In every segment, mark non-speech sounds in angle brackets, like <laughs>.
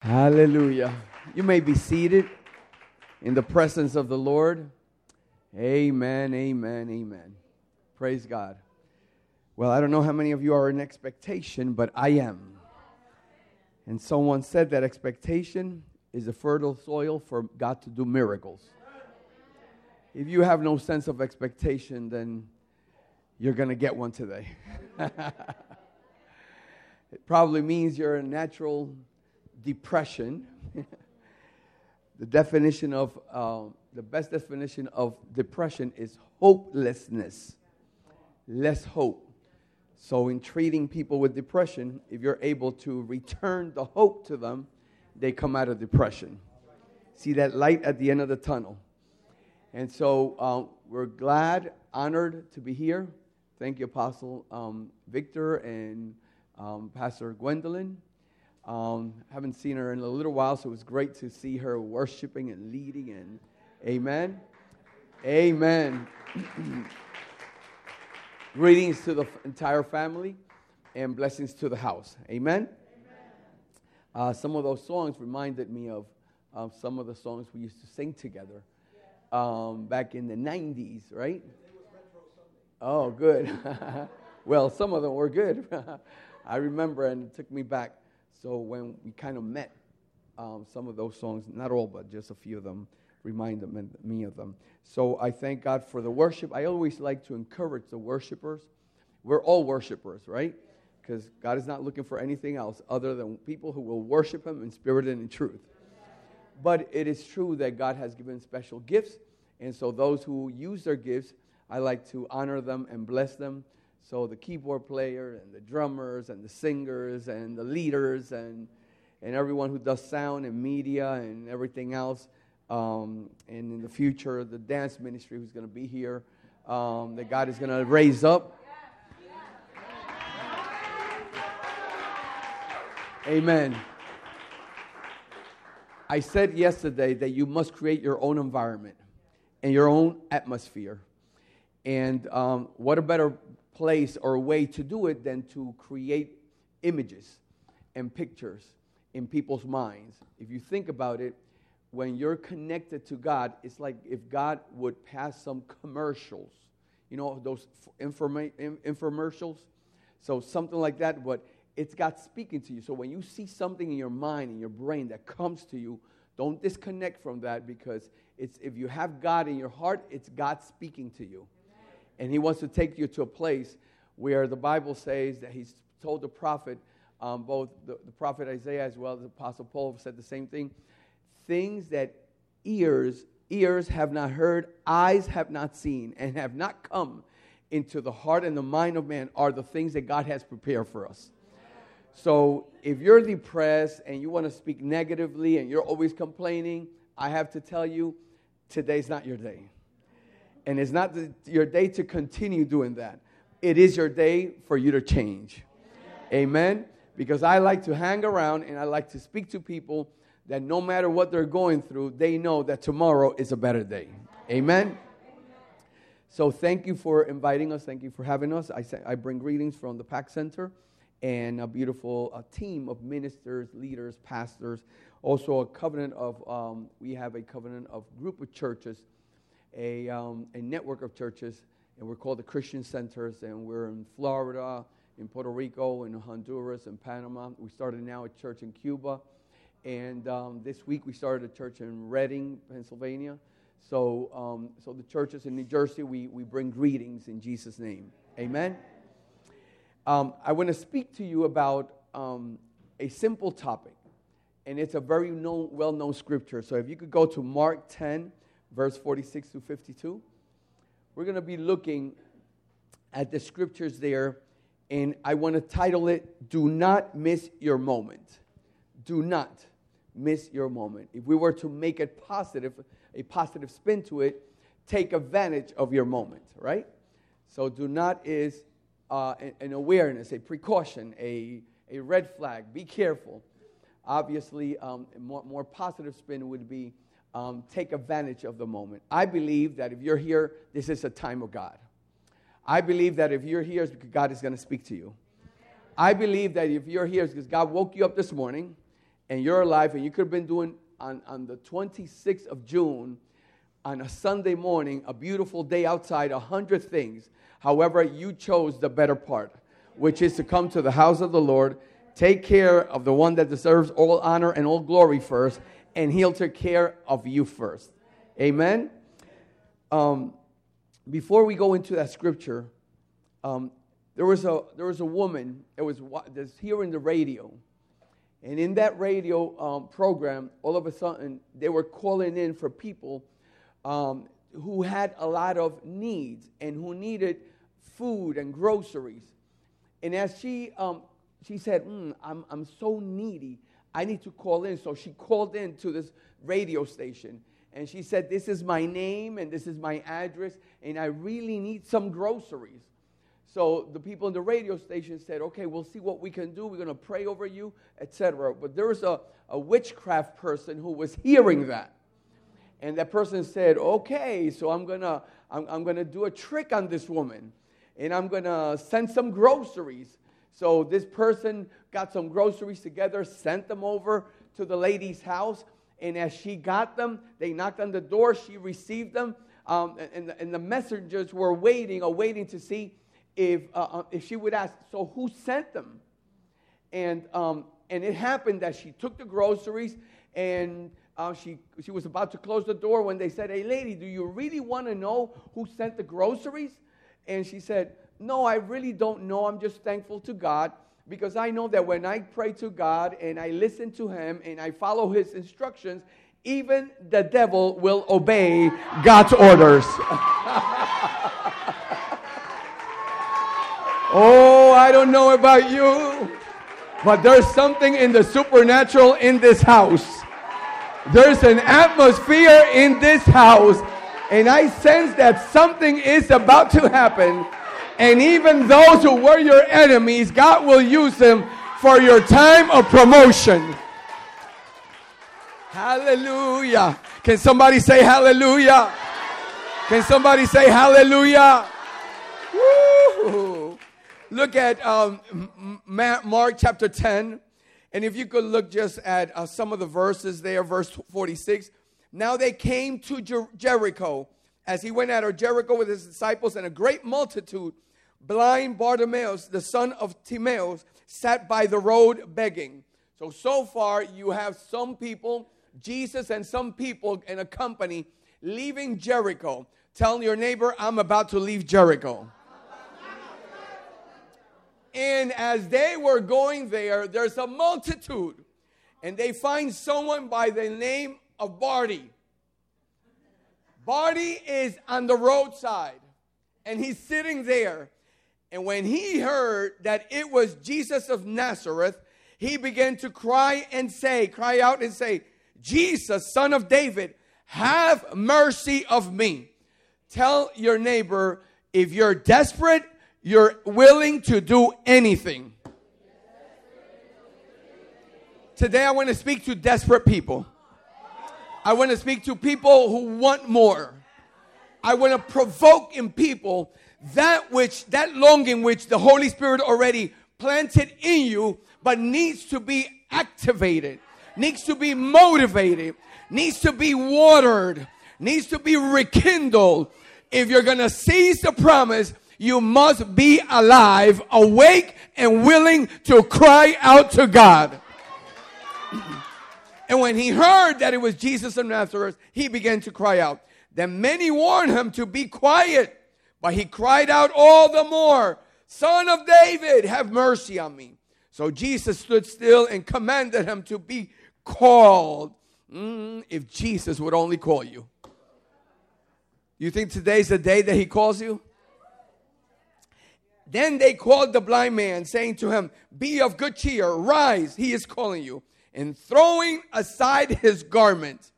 Hallelujah. You may be seated in the presence of the Lord. Amen, amen, amen. Praise God. Well, I don't know how many of you are in expectation, but I am. And someone said that expectation is a fertile soil for God to do miracles. If you have no sense of expectation, then you're going to get one today. <laughs> it probably means you're a natural depression. <laughs> the definition of, uh, the best definition of depression is hopelessness, less hope. So, in treating people with depression, if you're able to return the hope to them, they come out of depression. See that light at the end of the tunnel. And so, um, we're glad, honored to be here. Thank you, Apostle um, Victor and um, Pastor Gwendolyn. Um, haven't seen her in a little while, so it was great to see her worshiping and leading. And amen. Amen. <clears throat> Greetings to the entire family and blessings to the house. Amen. Uh, some of those songs reminded me of some of the songs we used to sing together um, back in the 90s, right? Oh, good. <laughs> well, some of them were good. <laughs> I remember, and it took me back so when we kind of met, um, some of those songs, not all, but just a few of them, remind them, me of them. So I thank God for the worship. I always like to encourage the worshipers. We're all worshipers, right? Because God is not looking for anything else other than people who will worship Him in spirit and in truth. But it is true that God has given special gifts. And so those who use their gifts, I like to honor them and bless them so the keyboard player and the drummers and the singers and the leaders and, and everyone who does sound and media and everything else, um, and in the future, the dance ministry who's going to be here, um, that God is going to raise up. Amen. I said yesterday that you must create your own environment and your own atmosphere. And um, what a better place or way to do it than to create images and pictures in people's minds. If you think about it, when you're connected to God, it's like if God would pass some commercials, you know, those informa- infomercials. So something like that, but it's God speaking to you. So when you see something in your mind, in your brain that comes to you, don't disconnect from that because it's if you have God in your heart, it's God speaking to you. And he wants to take you to a place where the Bible says that he's told the prophet, um, both the, the prophet Isaiah as well as the apostle Paul said the same thing. Things that ears, ears have not heard, eyes have not seen, and have not come into the heart and the mind of man are the things that God has prepared for us. So if you're depressed and you want to speak negatively and you're always complaining, I have to tell you, today's not your day. And it's not the, your day to continue doing that. It is your day for you to change. Amen. Because I like to hang around and I like to speak to people that no matter what they're going through, they know that tomorrow is a better day. Amen. So thank you for inviting us. Thank you for having us. I, I bring greetings from the PAC Center and a beautiful uh, team of ministers, leaders, pastors. Also, a covenant of, um, we have a covenant of group of churches a, um, a network of churches, and we're called the Christian Centers, and we're in Florida, in Puerto Rico, in Honduras, in Panama. We started now a church in Cuba, and um, this week we started a church in Reading, Pennsylvania. So, um, so the churches in New Jersey, we, we bring greetings in Jesus' name. Amen. Um, I want to speak to you about um, a simple topic, and it's a very known, well known scripture. So if you could go to Mark 10, verse 46 through 52. We're going to be looking at the scriptures there, and I want to title it, Do Not Miss Your Moment. Do not miss your moment. If we were to make it positive, a positive spin to it, take advantage of your moment, right? So, do not is uh, an awareness, a precaution, a, a red flag. Be careful. Obviously, um, more, more positive spin would be um, take advantage of the moment. I believe that if you're here, this is a time of God. I believe that if you're here, God is going to speak to you. I believe that if you're here, because God woke you up this morning and you're alive, and you could have been doing on, on the 26th of June, on a Sunday morning, a beautiful day outside, a hundred things. However, you chose the better part, which is to come to the house of the Lord, take care of the one that deserves all honor and all glory first, and he'll take care of you first. Amen. Um, before we go into that scripture, um, there was a there was a woman that was that's hearing the radio, and in that radio um, program, all of a sudden they were calling in for people um, who had a lot of needs and who needed food and groceries. And as she um, she said, mm, I'm I'm so needy, I need to call in. So she called in to this radio station and she said, This is my name and this is my address, and I really need some groceries. So the people in the radio station said, Okay, we'll see what we can do. We're going to pray over you, etc. But there was a, a witchcraft person who was hearing that. And that person said, Okay, so I'm going to I'm, I'm going to do a trick on this woman, and I'm going to send some groceries. So this person got some groceries together, sent them over to the lady's house and as she got them, they knocked on the door. She received them. Um, and, the, and, the, messengers were waiting or waiting to see if, uh, uh, if she would ask, So who sent them? And, um, and it happened that she took the groceries and uh, she, she was about to close the door when they said, Hey, lady, do you really want to know who sent the groceries? And she said, No, I really don't know. I'm just thankful to God because I know that when I pray to God and I listen to Him and I follow His instructions, even the devil will obey God's orders. <laughs> oh, I don't know about you, but there's something in the supernatural in this house. There's an atmosphere in this house, and I sense that something is about to happen and even those who were your enemies, God will use them for your time of promotion. Hallelujah. Can somebody say hallelujah? Can somebody say hallelujah? Look at um, Mark chapter 10. And if you could look just at uh, some of the verses there, verse 46. Now they came to Jer- Jericho as he went out of Jericho with his disciples and a great multitude blind Bartimaeus, the son of Timaeus, sat by the road begging. So, so far, you have some people, Jesus and some people in a company leaving Jericho. Tell your neighbor, I'm about to leave Jericho. And as they were going there, there's a multitude, and they find someone by the name of Barty. Barty is on the roadside, and he's sitting there and when he heard that it was Jesus of Nazareth, he began to cry and say, cry out and say, Jesus, son of David, have mercy of me. Tell your neighbor, if you're desperate, you're willing to do anything. Today, I want to speak to desperate people. I want to speak to people who want more. I want to provoke in people that which, that longing which the Holy Spirit already planted in you, but needs to be activated, needs to be motivated, needs to be watered, needs to be rekindled. If you're going to seize the promise, you must be alive, awake, and willing to cry out to God. and when he heard that it was Jesus of Nazareth, he began to cry out. Then many warned him to be quiet. But he cried out all the more, Son of David, have mercy on me. So Jesus stood still and commanded him to be called. Mm, if Jesus would only call you. You think today's the day that he calls you? Then they called the blind man, saying to him, Be of good cheer, rise, he is calling you. And throwing aside his garment,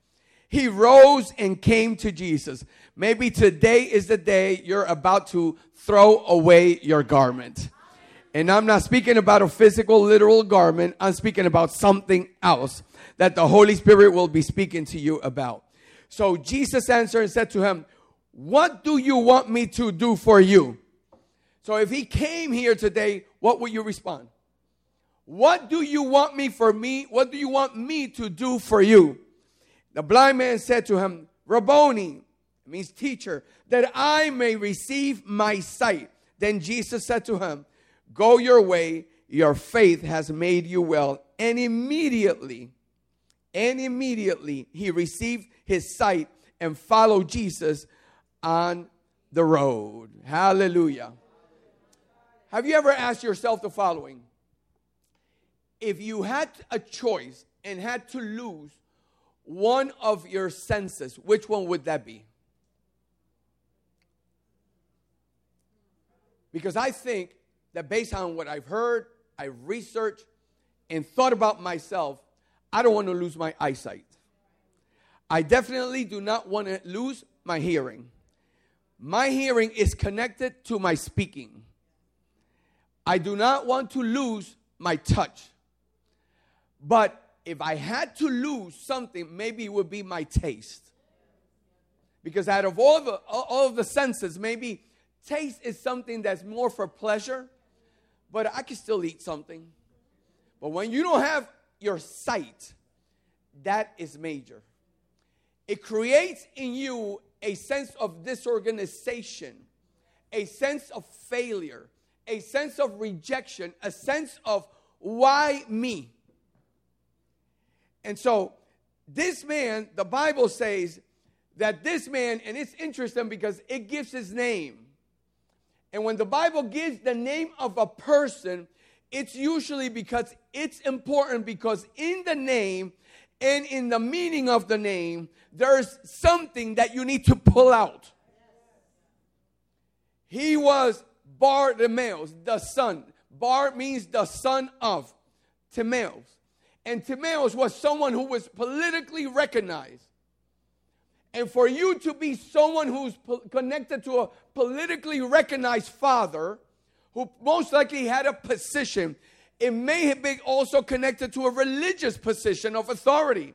he rose and came to Jesus. Maybe today is the day you're about to throw away your garment. And I'm not speaking about a physical, literal garment. I'm speaking about something else that the Holy Spirit will be speaking to you about. So Jesus answered and said to him, What do you want me to do for you? So if he came here today, what would you respond? What do you want me for me? What do you want me to do for you? The blind man said to him, Rabboni, means teacher, that I may receive my sight. Then Jesus said to him, Go your way, your faith has made you well. And immediately, and immediately he received his sight and followed Jesus on the road. Hallelujah. Have you ever asked yourself the following? If you had a choice and had to lose one of your senses, which one would that be? Because I think that based on what I've heard, I've researched, and thought about myself, I don't want to lose my eyesight. I definitely do not want to lose my hearing. My hearing is connected to my speaking. I do not want to lose my touch. But if I had to lose something, maybe it would be my taste. Because out of all the all of the senses, maybe taste is something that's more for pleasure, but I can still eat something. But when you don't have your sight, that is major. It creates in you a sense of disorganization, a sense of failure, a sense of rejection, a sense of why me? And so, this man, the Bible says that this man, and it's interesting because it gives his name. And when the Bible gives the name of a person, it's usually because it's important because in the name and in the meaning of the name, there's something that you need to pull out. He was Bartimaeus, the son. Bar means the son of Timaeus. And Timaeus was someone who was politically recognized. And for you to be someone who's po- connected to a politically recognized father, who most likely had a position, it may have been also connected to a religious position of authority.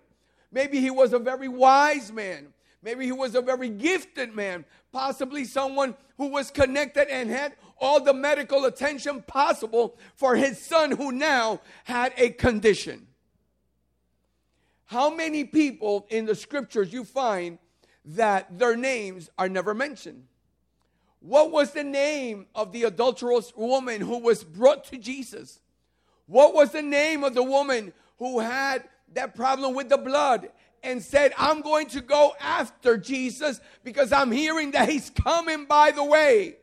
Maybe he was a very wise man. Maybe he was a very gifted man. Possibly someone who was connected and had all the medical attention possible for his son who now had a condition. How many people in the scriptures you find that their names are never mentioned? What was the name of the adulterous woman who was brought to Jesus? What was the name of the woman who had that problem with the blood and said, I'm going to go after Jesus because I'm hearing that he's coming by the way.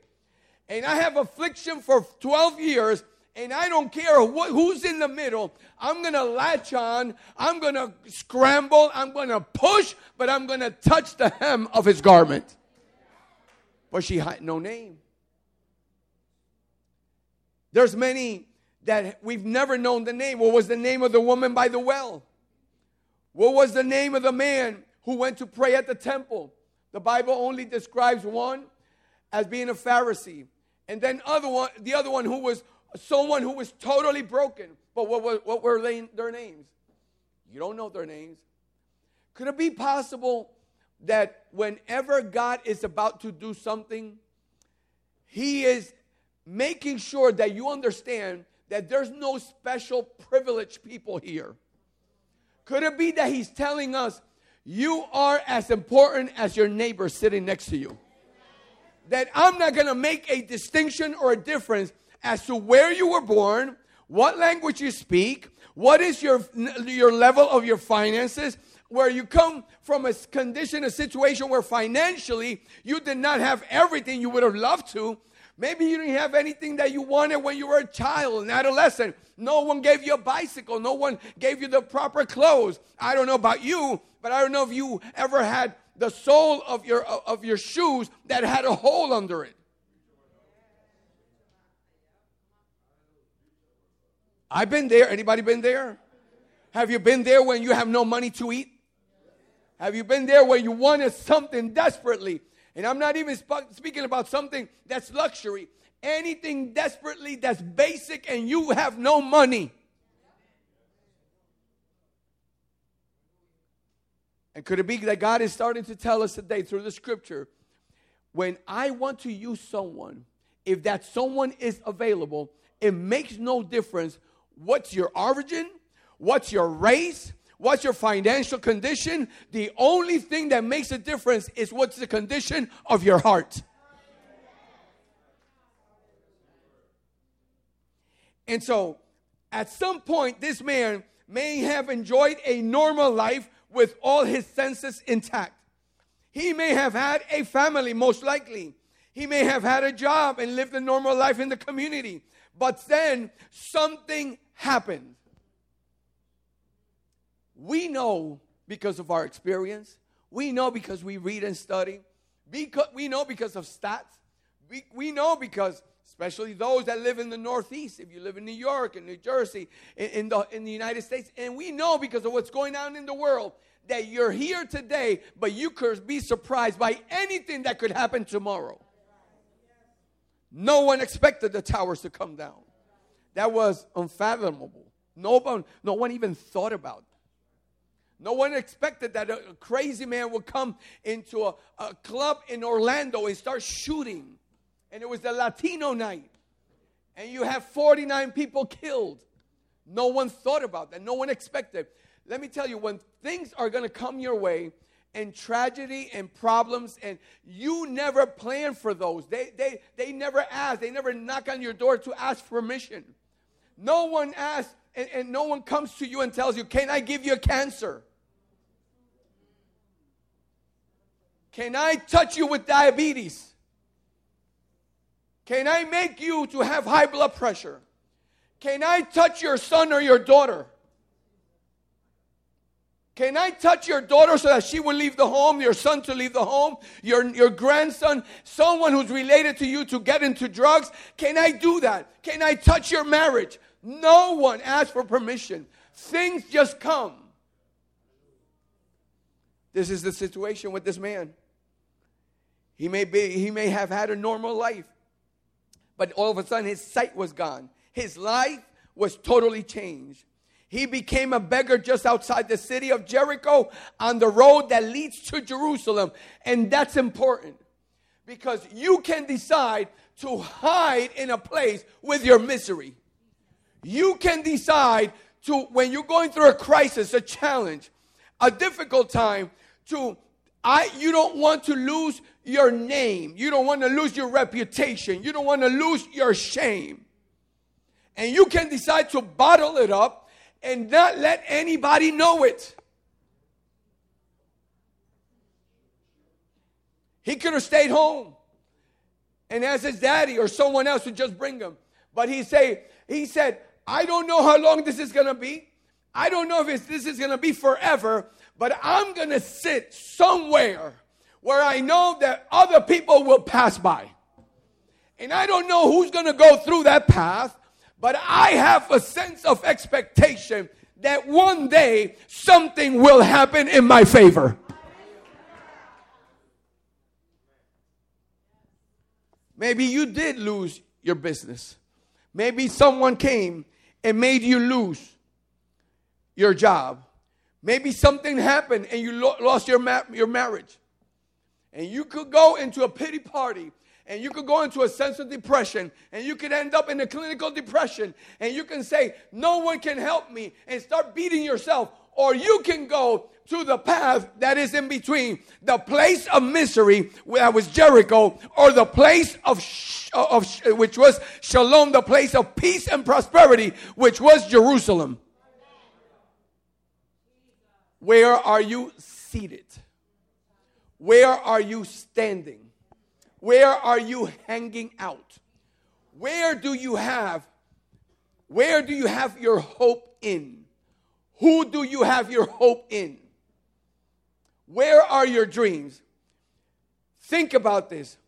And I have affliction for 12 years and I don't care what, who's in the middle. I'm going to latch on. I'm going to scramble. I'm going to push, but I'm going to touch the hem of his garment. But she had no name. There's many that we've never known the name. What was the name of the woman by the well? What was the name of the man who went to pray at the temple? The Bible only describes one as being a Pharisee. And then other one, the other one who was someone who was totally broken. But what, what, what were they, their names? You don't know their names. Could it be possible that whenever God is about to do something, He is making sure that you understand that there's no special privileged people here. Could it be that he's telling us you are as important as your neighbor sitting next to you? That I'm not to make a distinction or a difference as to where you were born, what language you speak, what is your, your level of your finances, where you come from a condition, a situation where financially you did not have everything you would have loved to, Maybe you didn't have anything that you wanted when you were a child, an adolescent. No one gave you a bicycle. No one gave you the proper clothes. I don't know about you, but I don't know if you ever had the sole of your of your shoes that had a hole under it. I've been there. Anybody been there? Have you been there when you have no money to eat? Have you been there when you wanted something desperately and I'm not even sp- speaking about something that's luxury. Anything desperately that's basic and you have no money. And could it be that God is starting to tell us today through the scripture when I want to use someone, if that someone is available, it makes no difference what's your origin, what's your race, what's your financial condition. The only thing that makes a difference is what's the condition of your heart. And so, at some point, this man may have enjoyed a normal life with all his senses intact. He may have had a family, most likely. He may have had a job and lived a normal life in the community. But then something happened. We know because of our experience, we know because we read and study, because, we know because of stats, we, we know because especially those that live in the Northeast, if you live in New York and New Jersey, in, in, the, in the United States. And we know because of what's going on in the world that you're here today, but you could be surprised by anything that could happen tomorrow. No one expected the towers to come down. That was unfathomable. No one, no one even thought about that. No one expected that a, a crazy man would come into a, a club in Orlando and start shooting and it was the Latino night, and you have 49 people killed. No one thought about that. No one expected. Let me tell you, when things are going to come your way, and tragedy and problems, and you never plan for those. They, they, they never ask, they never knock on your door to ask permission. No one asks, and, and no one comes to you and tells you, Can I give you a cancer? Can I touch you with diabetes? Can I make you to have high blood pressure? Can I touch your son or your daughter? Can I touch your daughter so that she will leave the home, your son to leave the home, your, your grandson, someone who's related to you to get into drugs? Can I do that? Can I touch your marriage? No one asks for permission. Things just come. This is the situation with this man. He may be, he may have had a normal life. But all of a sudden, his sight was gone. His life was totally changed. He became a beggar just outside the city of Jericho on the road that leads to Jerusalem. And that's important because you can decide to hide in a place with your misery. You can decide to, when you're going through a crisis, a challenge, a difficult time, to I you don't want to lose your name. You don't want to lose your reputation. You don't want to lose your shame. And you can decide to bottle it up and not let anybody know it. He could have stayed home and asked his daddy or someone else to just bring him. But he say he said, I don't know how long this is going to be. I don't know if this is going to be forever, but I'm going to sit somewhere where I know that other people will pass by. And I don't know who's going to go through that path, but I have a sense of expectation that one day something will happen in my favor. Maybe you did lose your business. Maybe someone came and made you lose your job. Maybe something happened and you lo- lost your, ma- your marriage. And you could go into a pity party and you could go into a sense of depression and you could end up in a clinical depression and you can say, No one can help me and start beating yourself. Or you can go to the path that is in between the place of misery, that was Jericho, or the place of, uh, of which was Shalom, the place of peace and prosperity, which was Jerusalem. Where are you seated? Where are you standing? Where are you hanging out? Where do you have where do you have your hope in? Who do you have your hope in? Where are your dreams? Think about this.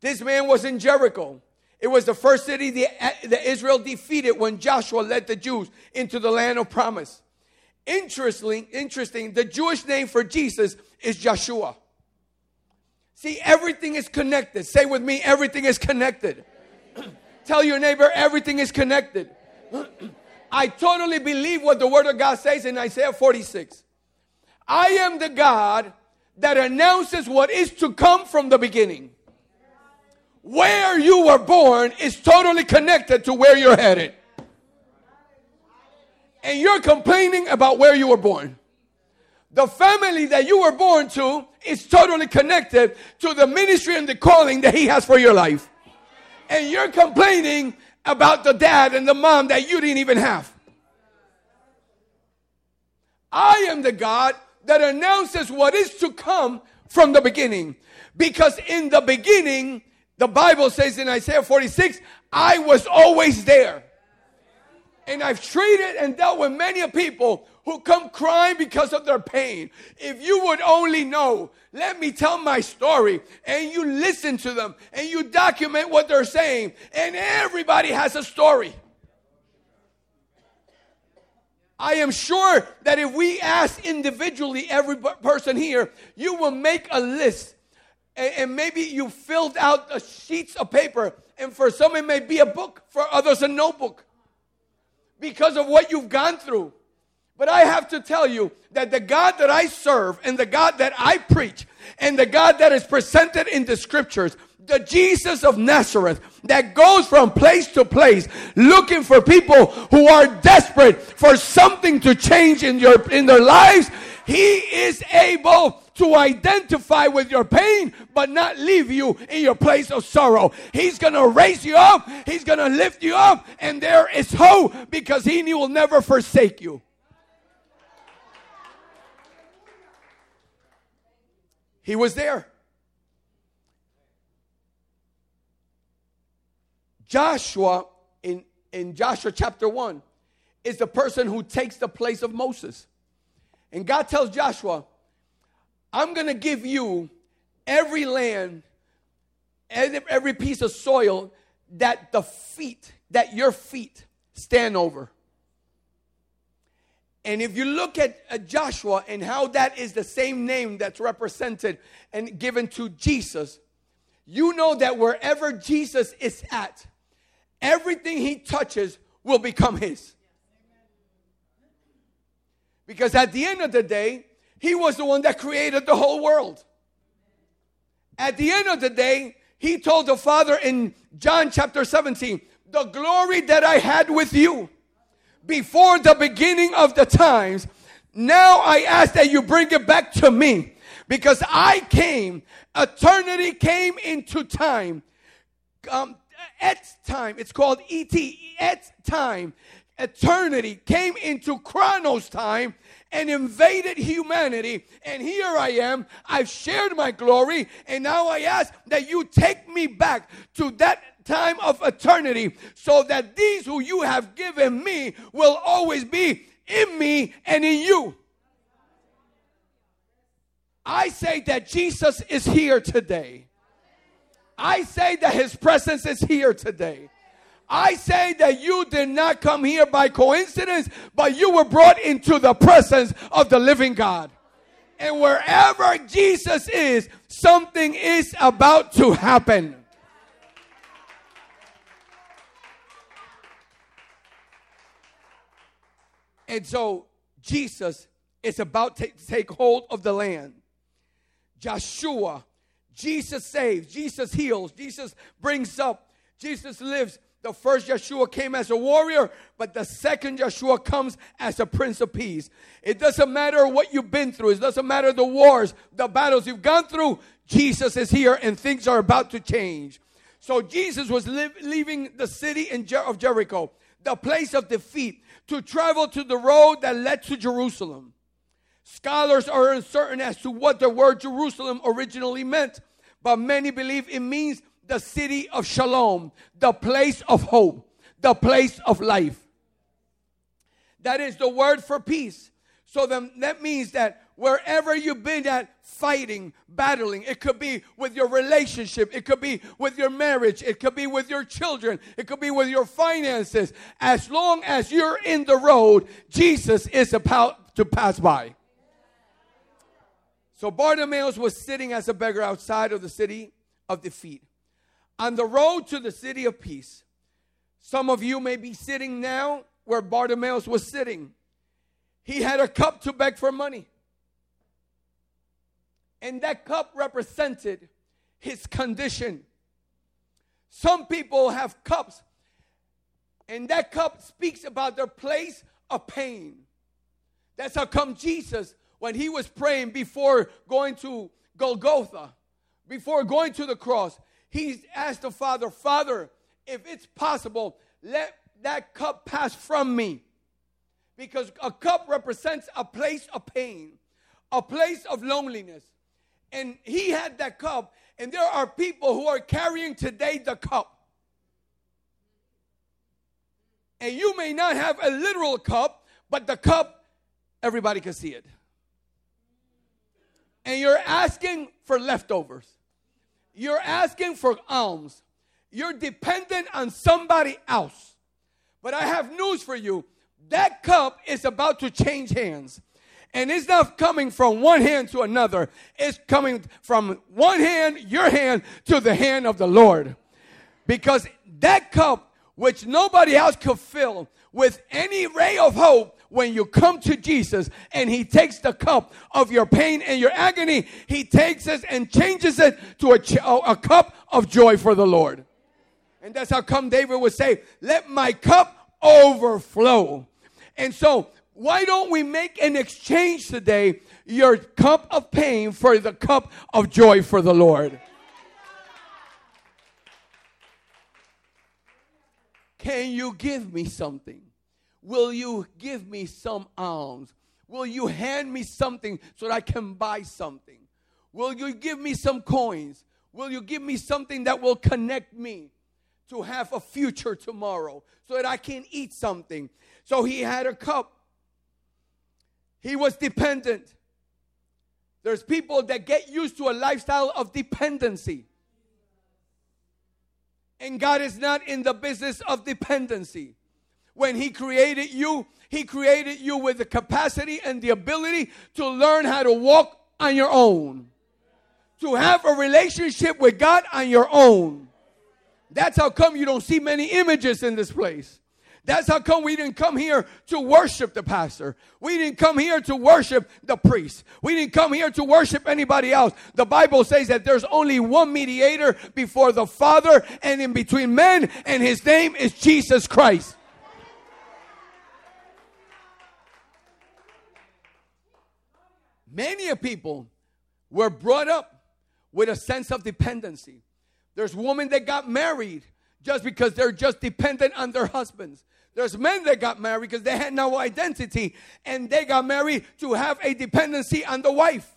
This man was in Jericho. It was the first city that Israel defeated when Joshua led the Jews into the land of promise. Interestingly, interesting, the Jewish name for Jesus is Joshua. See, everything is connected. Say with me, everything is connected. <clears throat> Tell your neighbor, everything is connected. <clears throat> I totally believe what the Word of God says in Isaiah 46. I am the God that announces what is to come from the beginning. Where you were born is totally connected to where you're headed. And you're complaining about where you were born. The family that you were born to is totally connected to the ministry and the calling that He has for your life. And you're complaining about the dad and the mom that you didn't even have. I am the God that announces what is to come from the beginning. Because in the beginning, the Bible says in Isaiah 46, I was always there. And I've treated and dealt with many people who come crying because of their pain. If you would only know, let me tell my story. And you listen to them and you document what they're saying. And everybody has a story. I am sure that if we ask individually every person here, you will make a list. And, maybe you filled out sheets of paper. And for some, it may be a book. For others, a notebook. Because of what you've gone through. But I have to tell you that the God that I serve and the God that I preach and the God that is presented in the scriptures the Jesus of Nazareth that goes from place to place looking for people who are desperate for something to change in your in their lives he is able to identify with your pain but not leave you in your place of sorrow. He's going to raise you up he's going to lift you up and there is hope because he will never forsake you. He was there Joshua in, in Joshua chapter 1 is the person who takes the place of Moses. And God tells Joshua, I'm going to give you every land, every piece of soil that the feet, that your feet stand over. And if you look at, Joshua and how that is the same name that's represented and given to Jesus, you know that wherever Jesus is at, everything he touches will become his. Because at the end of the day, he was the one that created the whole world. At the end of the day, he told the Father in John chapter 17, The glory that I had with you before the beginning of the times, now I ask that you bring it back to me. Because I came, eternity came into time. Um, at time, it's called ET, at time, eternity came into Chronos time and invaded humanity. And here I am. I've shared my glory. And now I ask that you take me back to that time of eternity so that these who you have given me will always be in me and in you. I say that Jesus is here today. I say that his presence is here today. I say that you did not come here by coincidence, but you were brought into the presence of the living God. And wherever Jesus is, something is about to happen. And so Jesus is about to take hold of the land. Joshua Jesus saves, Jesus heals, Jesus brings up, Jesus lives. The first Yeshua came as a warrior, but the second Yeshua comes as a prince of peace. It doesn't matter what you've been through, it doesn't matter the wars, the battles you've gone through. Jesus is here and things are about to change. So Jesus was leaving the city Jer- of Jericho, the place of defeat, to travel to the road that led to Jerusalem. Scholars are uncertain as to what the word Jerusalem originally meant, but many believe it means the city of shalom, the place of hope, the place of life. That is the word for peace. So then that means that wherever you've been at fighting, battling, it could be with your relationship, it could be with your marriage, it could be with your children, it could be with your finances. As long as you're in the road, Jesus is about to pass by. So Bartimaeus was sitting as a beggar outside of the city of defeat. On the road to the city of peace. Some of you may be sitting now where Bartimaeus was sitting. He had a cup to beg for money. And that cup represented his condition. Some people have cups, and that cup speaks about their place of pain. That's how come Jesus, when he was praying before going to Golgotha, before going to the cross, he asked the Father, Father, if it's possible, let that cup pass from me. Because a cup represents a place of pain, a place of loneliness. And he had that cup, and there are people who are carrying today the cup. And you may not have a literal cup, but the cup, everybody can see it. And you're asking for leftovers. You're asking for alms. You're dependent on somebody else. But I have news for you. That cup is about to change hands. And it's not coming from one hand to another. It's coming from one hand, your hand, to the hand of the Lord. Because that cup, which nobody else could fill with any ray of hope, when you come to Jesus and He takes the cup of your pain and your agony, He takes it and changes it to a, oh, a cup of joy for the Lord. And that's how come David would say, Let my cup overflow. And so, why don't we make an exchange today? Your cup of pain for the cup of joy for the Lord. Can you give me something? Will you give me some alms? Will you hand me something so that I can buy something? Will you give me some coins? Will you give me something that will connect me to have a future tomorrow so that I can eat something? So he had a cup. He was dependent. There's people that get used to a lifestyle of dependency. And God is not in the business of dependency. When He created you, He created you with the capacity and the ability to learn how to walk on your own, to have a relationship with God on your own. That's how come you don't see many images in this place. That's how come we didn't come here to worship the pastor. We didn't come here to worship the priest. We didn't come here to worship anybody else. The Bible says that there's only one mediator before the Father and in between men, and his name is Jesus Christ. Many people were brought up with a sense of dependency. There's women that got married just because they're just dependent on their husbands. There's men that got married because they had no identity and they got married to have a dependency on the wife.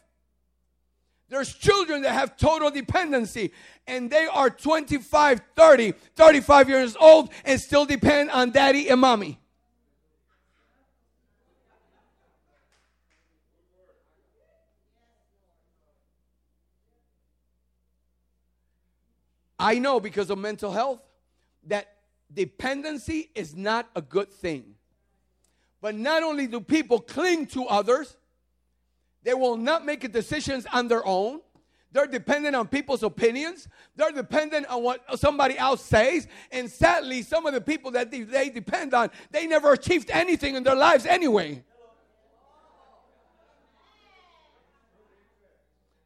There's children that have total dependency and they are 25, 30, 35 years old and still depend on daddy and mommy. I know because of mental health that dependency is not a good thing. But not only do people cling to others, they will not make decisions on their own. They're dependent on people's opinions. They're dependent on what somebody else says. And sadly, some of the people that they depend on, they never achieved anything in their lives anyway.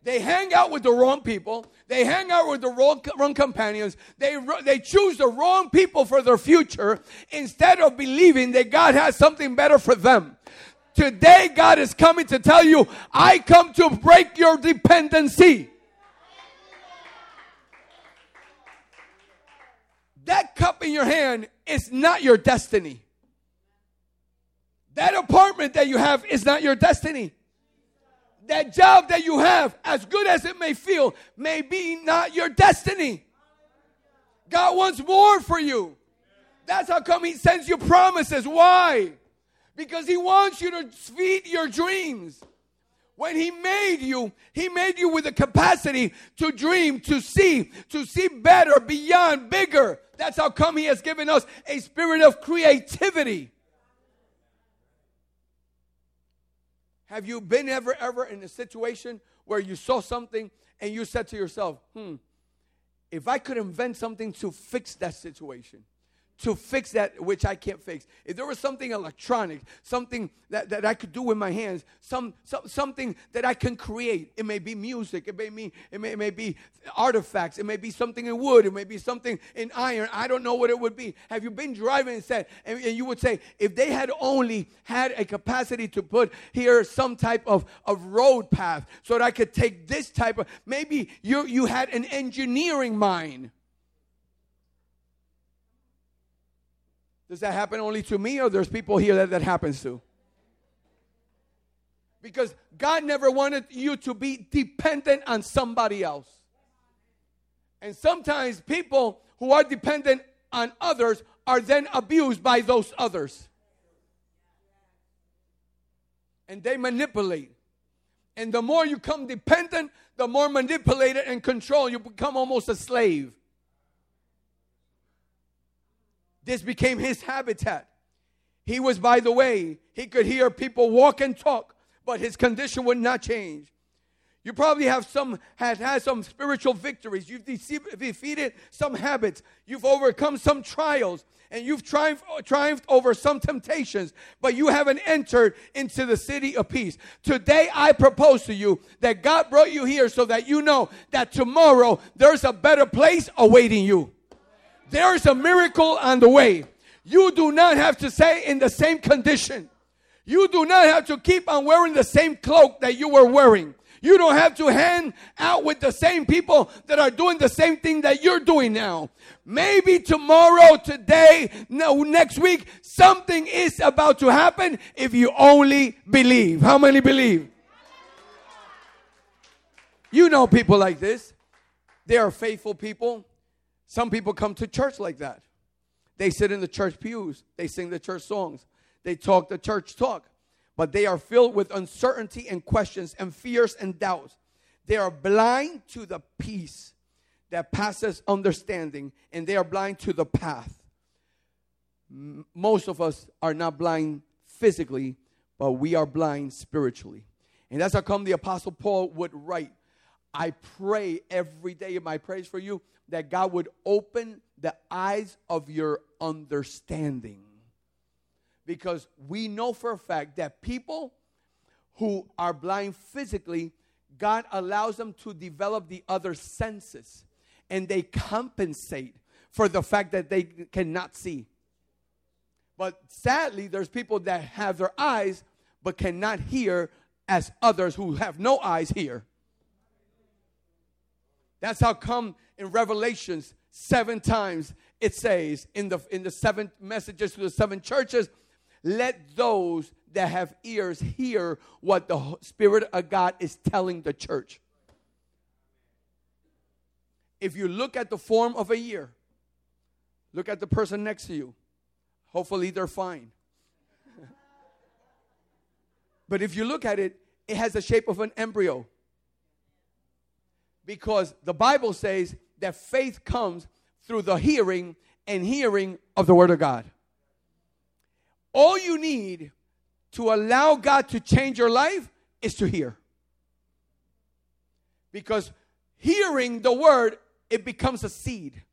They hang out with the wrong people. They hang out with the wrong, wrong companions. They, they choose the wrong people for their future instead of believing that God has something better for them. Today, God is coming to tell you, I come to break your dependency. That cup in your hand is not your destiny. That apartment that you have is not your destiny that job that you have, as good as it may feel, may be not your destiny. God wants more for you. That's how come He sends you promises. Why? Because He wants you to feed your dreams. When He made you, He made you with the capacity to dream, to see, to see better, beyond, bigger. That's how come He has given us a spirit of creativity. Have you been ever, ever in a situation where you saw something and you said to yourself, hmm, if I could invent something to fix that situation, to fix that which I can't fix. If there was something electronic, something that, that I could do with my hands, some, some something that I can create. It may be music, it may be it may, it may be artifacts, it may be something in wood, it may be something in iron. I don't know what it would be. Have you been driving and said, and, and you would say, if they had only had a capacity to put here some type of, of road path so that I could take this type of maybe you you had an engineering mind Does that happen only to me, or there's people here that that happens to? Because God never wanted you to be dependent on somebody else. And sometimes people who are dependent on others are then abused by those others. And they manipulate. And the more you come dependent, the more manipulated and controlled, you become almost a slave. This became his habitat. He was by the way. He could hear people walk and talk, but his condition would not change. You probably have some had had some spiritual victories. You've defeated some habits. You've overcome some trials, and you've triumphed, triumphed over some temptations. But you haven't entered into the city of peace. Today, I propose to you that God brought you here so that you know that tomorrow there's a better place awaiting you. There's a miracle on the way. You do not have to stay in the same condition. You do not have to keep on wearing the same cloak that you were wearing. You don't have to hang out with the same people that are doing the same thing that you're doing now. Maybe tomorrow, today, no, next week, something is about to happen if you only believe. How many believe? You know people like this. They are faithful people. Some people come to church like that. They sit in the church pews, they sing the church songs, they talk the church talk, but they are filled with uncertainty and questions and fears and doubts. They are blind to the peace that passes understanding, and they are blind to the path. Most of us are not blind physically, but we are blind spiritually. And that's how come the Apostle Paul would write, I pray every day in my praise for you that God would open the eyes of your understanding. Because we know for a fact that people who are blind physically, God allows them to develop the other senses and they compensate for the fact that they cannot see. But sadly, there's people that have their eyes but cannot hear as others who have no eyes hear. That's how come in Revelations seven times it says in the in the seven messages to the seven churches, let those that have ears hear what the Spirit of God is telling the church. If you look at the form of a year, look at the person next to you. Hopefully they're fine. <laughs> but if you look at it, it has the shape of an embryo because the Bible says that faith comes through the hearing and hearing of the Word of God. All you need to allow God to change your life is to hear. Because hearing the Word, it becomes a seed.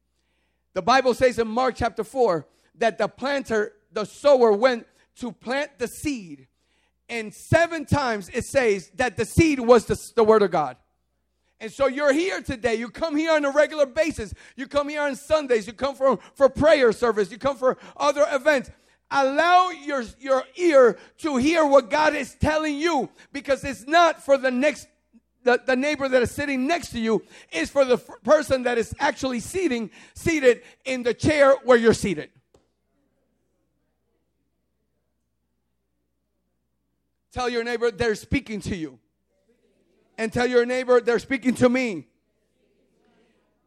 The Bible says in Mark chapter 4 that the planter, the sower, went to plant the seed. And seven times it says that the seed was the, the Word of God. And so you're here today. You come here on a regular basis. You come here on Sundays. You come for, for prayer service. You come for other events. Allow your, your ear to hear what God is telling you because it's not for the next the, the neighbor that is sitting next to you is for the f- person that is actually seating seated in the chair where you're seated. Tell your neighbor they're speaking to you and tell your neighbor they're speaking to me.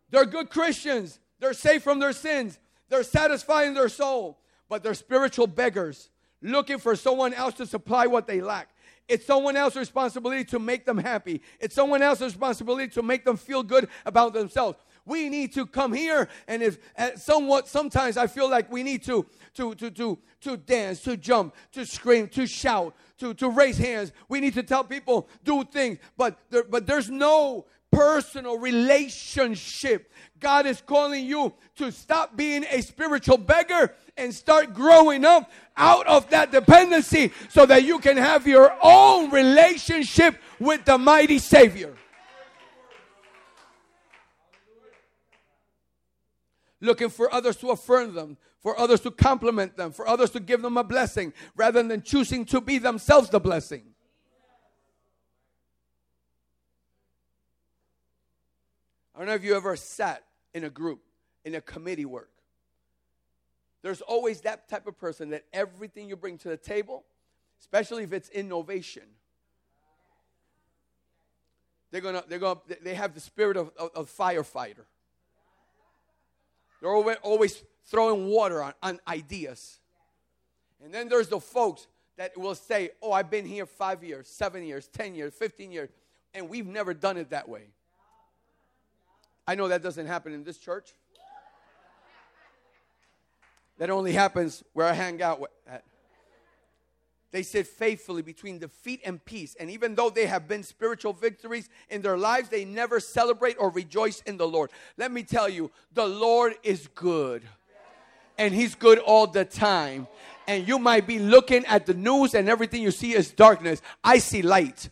They're good Christians. They're safe from their sins. They're satisfying their soul, but they're spiritual beggars looking for someone else to supply what they lack. It's someone else's responsibility to make them happy. It's someone else's responsibility to make them feel good about themselves. We need to come here, and if somewhat, sometimes I feel like we need to to to to to dance, to jump, to scream, to shout, to, to raise hands. We need to tell people, do things. But, there, but there's no personal relationship. God is calling you to stop being a spiritual beggar and start growing up out of that dependency so that you can have your own relationship with the mighty Savior. Looking for others to affirm them, for others to compliment them, for others to give them a blessing, rather than choosing to be themselves the blessing. I don't know if you ever sat in a group, in a committee work. There's always that type of person that everything you bring to the table, especially if it's innovation, they're gonna, they're gonna, they have the spirit of, of, of firefighter. They're always, always throwing water on, on ideas. And then there's the folks that will say, Oh, I've been here five years, seven years, 10 years, 15 years, and we've never done it that way. I know that doesn't happen in this church. That only happens where I hang out at. They sit faithfully between defeat and peace. And even though they have been spiritual victories in their lives, they never celebrate or rejoice in the Lord. Let me tell you, the Lord is good. And He's good all the time. And you might be looking at the news and everything you see is darkness. I see light.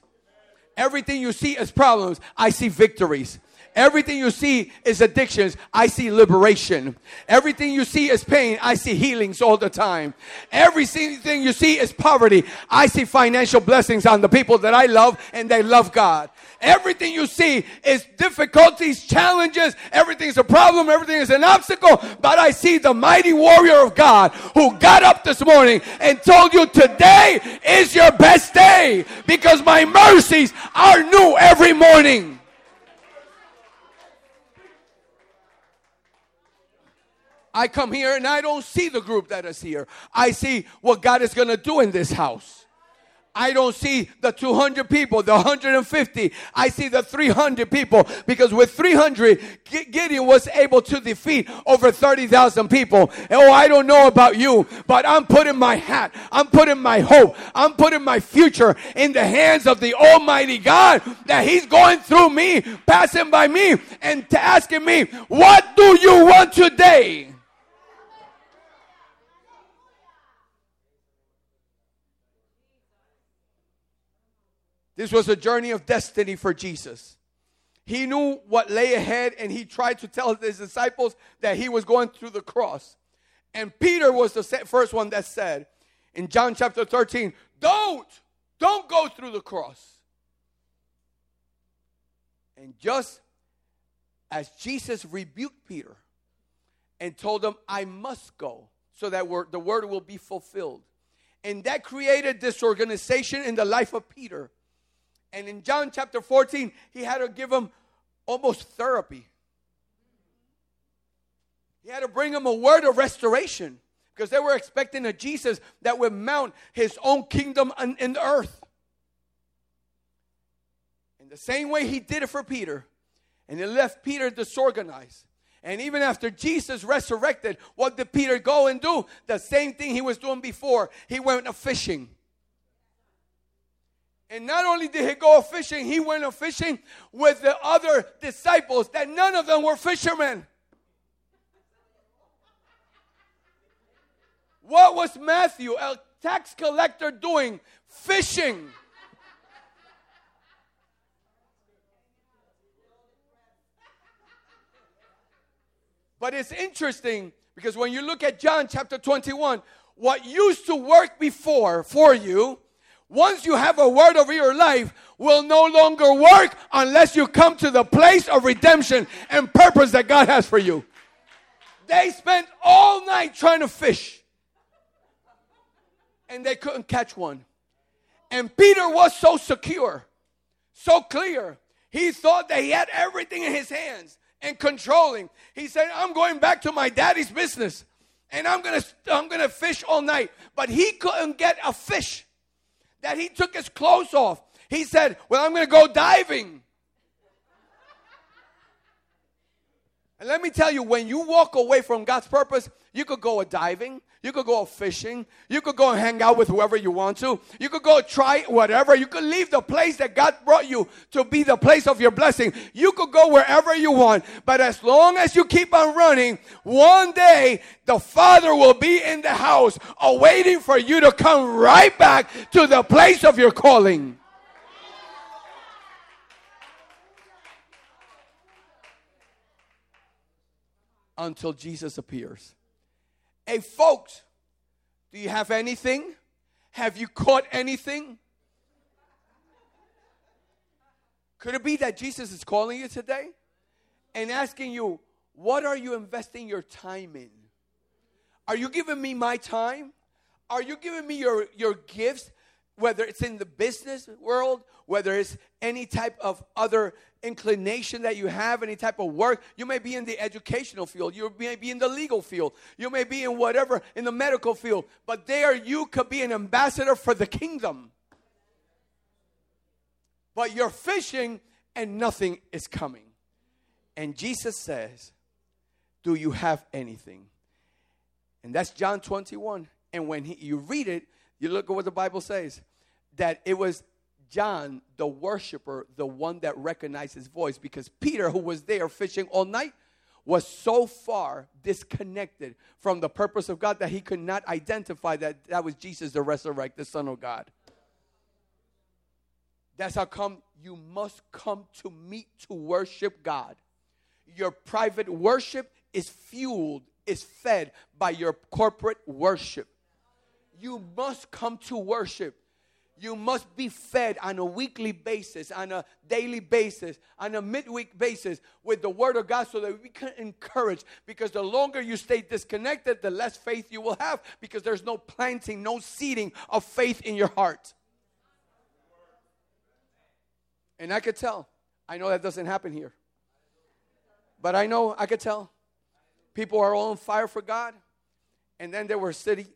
Everything you see is problems. I see victories. Everything you see is addictions. I see liberation. Everything you see is pain. I see healings all the time. Everything you see is poverty. I see financial blessings on the people that I love and they love God. Everything you see is difficulties, challenges. Everything's a problem. Everything is an obstacle. But I see the mighty warrior of God who got up this morning and told you today is your best day because my mercies are new every morning. I come here and I don't see the group that is here. I see what God is going to do in this house. I don't see the 200 people, the 150. I see the 300 people because with 300, Gideon was able to defeat over 30,000 people. oh, I don't know about you, but I'm putting my hat, I'm putting my hope, I'm putting my future in the hands of the Almighty God that He's going through me, passing by me, and asking me, What do you want today? This was a journey of destiny for Jesus. He knew what lay ahead and he tried to tell his disciples that he was going through the cross. And Peter was the first one that said in John chapter 13, Don't, don't go through the cross. And just as Jesus rebuked Peter and told him, I must go so that the word will be fulfilled. And that created disorganization in the life of Peter and in John chapter 14, he had to give him almost therapy. He had to bring him a word of restoration because they were expecting a Jesus that would mount his own kingdom in, in the earth. In the same way he did it for Peter, and it left Peter disorganized. And even after Jesus resurrected, what did Peter go and do? The same thing he was doing before. He went fishing. And not only did he go fishing, he went fishing with the other disciples that none of them were fishermen. What was Matthew, a tax collector, doing? Fishing. But it's interesting because when you look at John chapter 21, what used to work before for you once you have a word over your life, will no longer work unless you come to the place of redemption and purpose that God has for you. They spent all night trying to fish and they couldn't catch one. And Peter was so secure, so clear. He thought that he had everything in his hands and controlling. He said, I'm going back to my daddy's business and I'm to I'm to fish all night. But he couldn't get a fish that he took his clothes off. He said, Well, I'm going to go diving. And let me tell you, when you walk away from God's purpose, you could go a diving, you could go fishing, you could go and hang out with whoever you want to, you could go try whatever, you could leave the place that God brought you to be the place of your blessing. You could go wherever you want, but as long as you keep on running, one day the Father will be in the house awaiting for you to come right back to the place of your calling. Until Jesus appears. Hey, folks, do you have anything? Have you caught anything? Could it be that Jesus is calling you today and asking you, What are you investing your time in? Are you giving me my time? Are you giving me your, your gifts? Whether it's in the business world, whether it's any type of other inclination that you have, any type of work. You may be in the educational field, you may be in the legal field, you may be in whatever, in the medical field, but there you could be an ambassador for the kingdom. But you're fishing and nothing is coming. And Jesus says, Do you have anything? And that's John 21. And when he, you read it, you look at what the Bible says that it was John, the worshiper, the one that recognized his voice because Peter, who was there fishing all night, was so far disconnected from the purpose of God that he could not identify that that was Jesus, the resurrected the Son of God. That's how come you must come to meet to worship God. Your private worship is fueled, is fed by your corporate worship. You must come to worship. You must be fed on a weekly basis, on a daily basis, on a midweek basis with the Word of God so that we can encourage. Because the longer you stay disconnected, the less faith you will have because there's no planting, no seeding of faith in your heart. And I could tell. I know that doesn't happen here. But I know, I could tell. People are all on fire for God. And then they were sitting,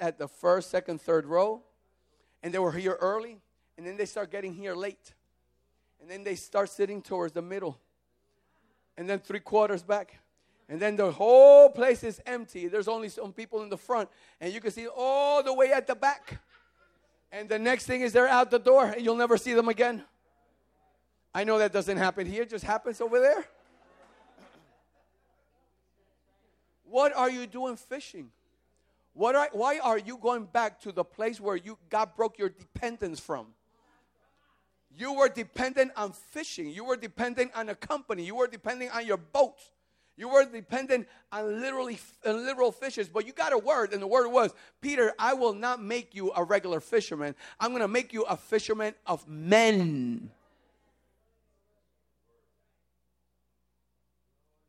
at the first, second, third row. And they were here early. And then they start getting here late. And then they start sitting towards the middle. And then three quarters back. And then the whole place is empty. There's only some people in the front. And you can see all the way at the back. And the next thing is they're out the door and you'll never see them again. I know that doesn't happen here, it just happens over there. What are you doing fishing? What are, why are you going back to the place where you God broke your dependence from? You were dependent on fishing. You were dependent on a company. You were dependent on your boats. You were dependent on literally on literal fishes. But you got a word, and the word was, Peter, I will not make you a regular fisherman. I'm going to make you a fisherman of men.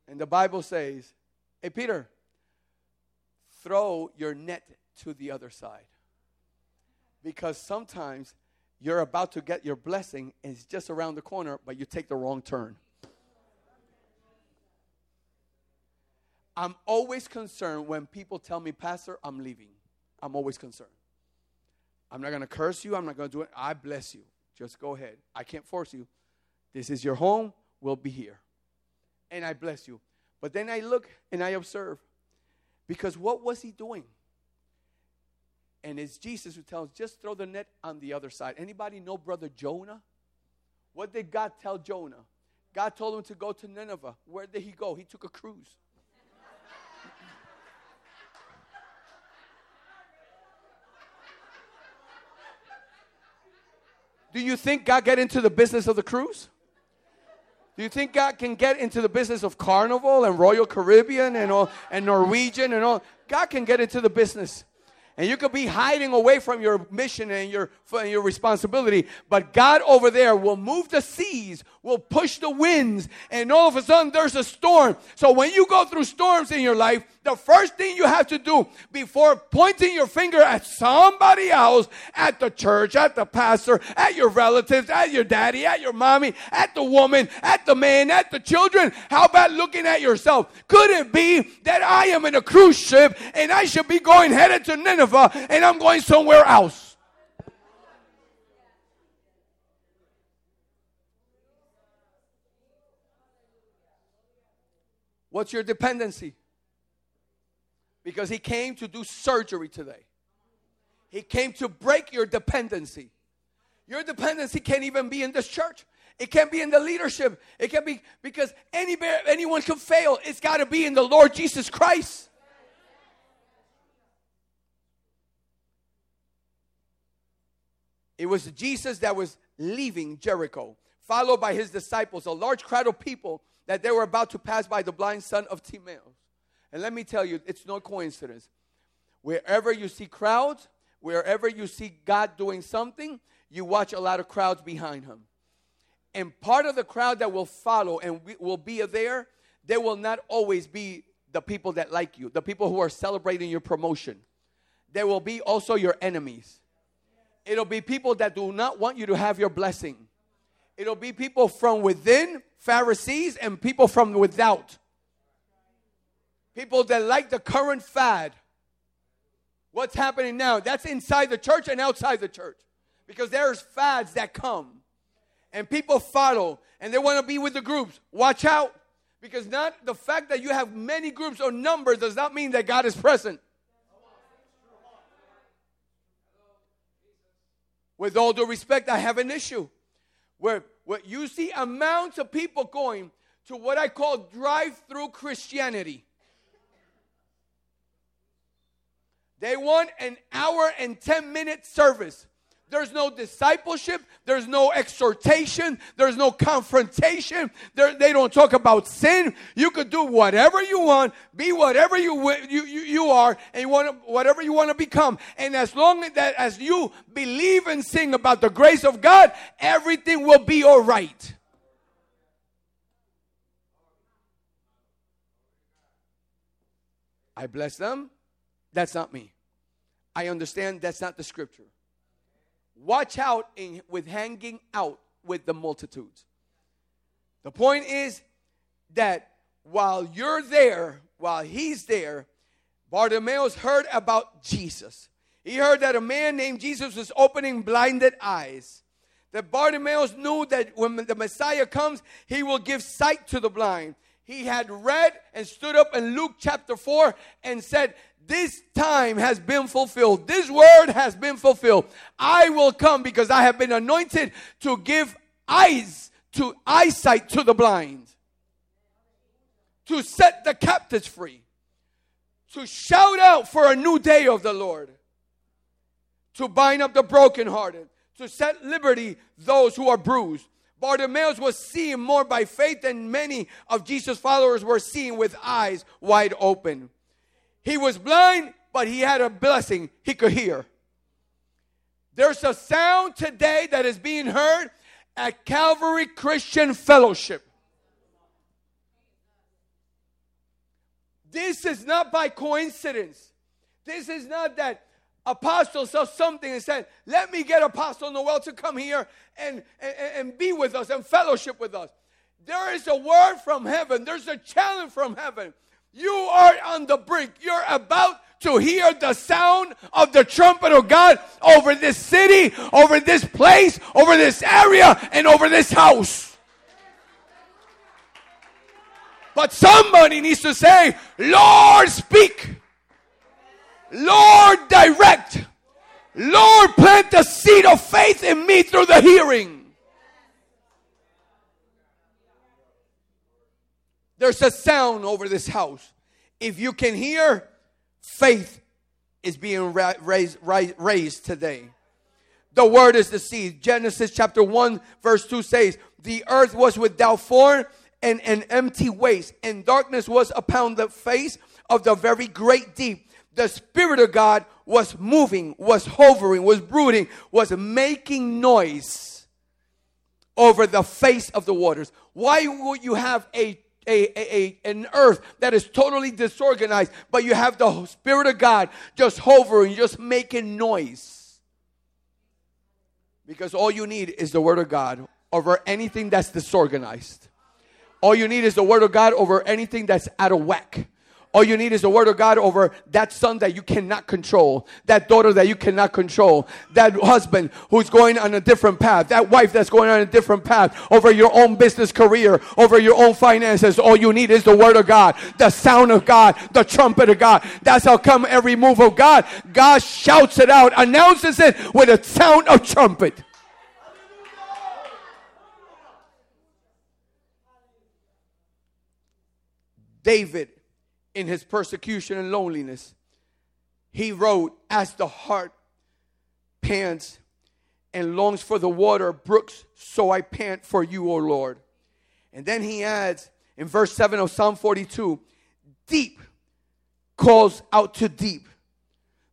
And the Bible says, Hey, Peter, throw your net to the other side. Because sometimes you're about to get your blessing and it's just around the corner, but you take the wrong turn. I'm always concerned when people tell me, Pastor, I'm leaving. I'm always concerned. I'm not going to curse you. I'm not going to do it. I bless you. Just go ahead. I can't force you. This is your home. We'll be here. And I bless you. But then I look and I observe because what was he doing? And it's Jesus who tells, just throw the net on the other side. Anybody know brother Jonah? What did God tell Jonah? God told him to go to Nineveh. Where did he go? He took a cruise. Do you think God get into the business of the cruise? Do you think God can get into the business of Carnival and Royal Caribbean and all and Norwegian and all? God can get into the business. And you could be hiding away from your mission and your, your responsibility, but God over there will move the seas, will push the winds, and all of a sudden there's a storm. So when you go through storms in your life, the first thing you have to do before pointing your finger at somebody else, at the church, at the pastor, at your relatives, at your daddy, at your mommy, at the woman, at the man, at the children, how about looking at yourself? Could it be that I am in a cruise ship and I should be going headed to Nineveh? And I'm going somewhere else. What's your dependency? Because he came to do surgery today. He came to break your dependency. Your dependency can't even be in this church. It can't be in the leadership. It can be because anybody, anyone can fail. It's got to be in the Lord Jesus Christ. It was Jesus that was leaving Jericho, followed by his disciples, a large crowd of people that they were about to pass by the blind son of Timaeus. And let me tell you, it's no coincidence. Wherever you see crowds, wherever you see God doing something, you watch a lot of crowds behind him. And part of the crowd that will follow and will be there, they will not always be the people that like you, the people who are celebrating your promotion. There will be also your enemies. It'll be people that do not want you to have your blessing. It'll be people from within, Pharisees, and people from without. People that like the current fad. What's happening now? That's inside the church and outside the church. Because there's fads that come and people follow and they want to be with the groups. Watch out. Because not the fact that you have many groups or numbers does not mean that God is present. With all due respect, I have an issue where, where you see amounts of people going to what I call drive through Christianity. They want an hour and 10 minute service. There's no discipleship. There's no exhortation. There's no confrontation. There, they don't talk about sin. You could do whatever you want, be whatever you, you, you, you are, and you want whatever you want to become. And as long as that as you believe and sing about the grace of God, everything will be all right. I bless them. That's not me. I understand that's not the scripture. Watch out in, with hanging out with the multitudes. The point is that while you're there, while he's there, Bartimaeus heard about Jesus. He heard that a man named Jesus was opening blinded eyes. That Bartimaeus knew that when the Messiah comes, he will give sight to the blind. He had read and stood up in Luke chapter 4 and said, this time has been fulfilled. This word has been fulfilled. I will come because I have been anointed to give eyes to eyesight to the blind, to set the captives free, to shout out for a new day of the Lord, to bind up the brokenhearted, to set liberty those who are bruised. Bartimaeus was seeing more by faith than many of Jesus' followers were seeing with eyes wide open. He was blind, but he had a blessing. He could hear. There's a sound today that is being heard at Calvary Christian Fellowship. This is not by coincidence. This is not that apostle saw something and said, Let me get Apostle Noel to come here and, and, and be with us and fellowship with us. There is a word from heaven, there's a challenge from heaven. You are on the brink. You're about to hear the sound of the trumpet of God over this city, over this place, over this area, and over this house. But somebody needs to say, Lord, speak. Lord, direct. Lord, plant the seed of faith in me through the hearing. There's a sound over this house. If you can hear, faith is being raised, raised today. The word is the seed. Genesis chapter 1, verse 2 says, The earth was without form and an empty waste, and darkness was upon the face of the very great deep. The Spirit of God was moving, was hovering, was brooding, was making noise over the face of the waters. Why would you have a a, a, an earth that is totally disorganized, but you have the Spirit of God just hovering, just making noise. Because all you need is the Word of God over anything that's disorganized. All you need is the Word of God over anything that's out of whack. All you need is the word of God over that son that you cannot control, that daughter that you cannot control, that husband who's going on a different path, that wife that's going on a different path, over your own business career, over your own finances. All you need is the word of God, the sound of God, the trumpet of God. That's how come every move of God, God shouts it out, announces it with a sound of trumpet. David, in his persecution and loneliness, he wrote, As the heart pants and longs for the water brooks, so I pant for you, O Lord. And then he adds in verse 7 of Psalm 42 Deep calls out to deep,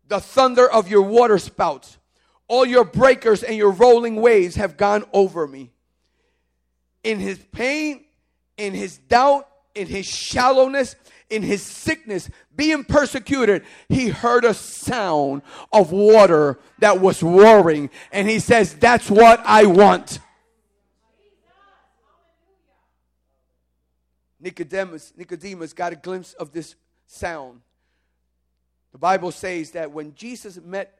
the thunder of your water spouts. All your breakers and your rolling waves have gone over me. In his pain, in his doubt, in his shallowness, in his sickness, being persecuted, he heard a sound of water that was roaring. And he says, That's what I want. Nicodemus, Nicodemus got a glimpse of this sound. The Bible says that when Jesus met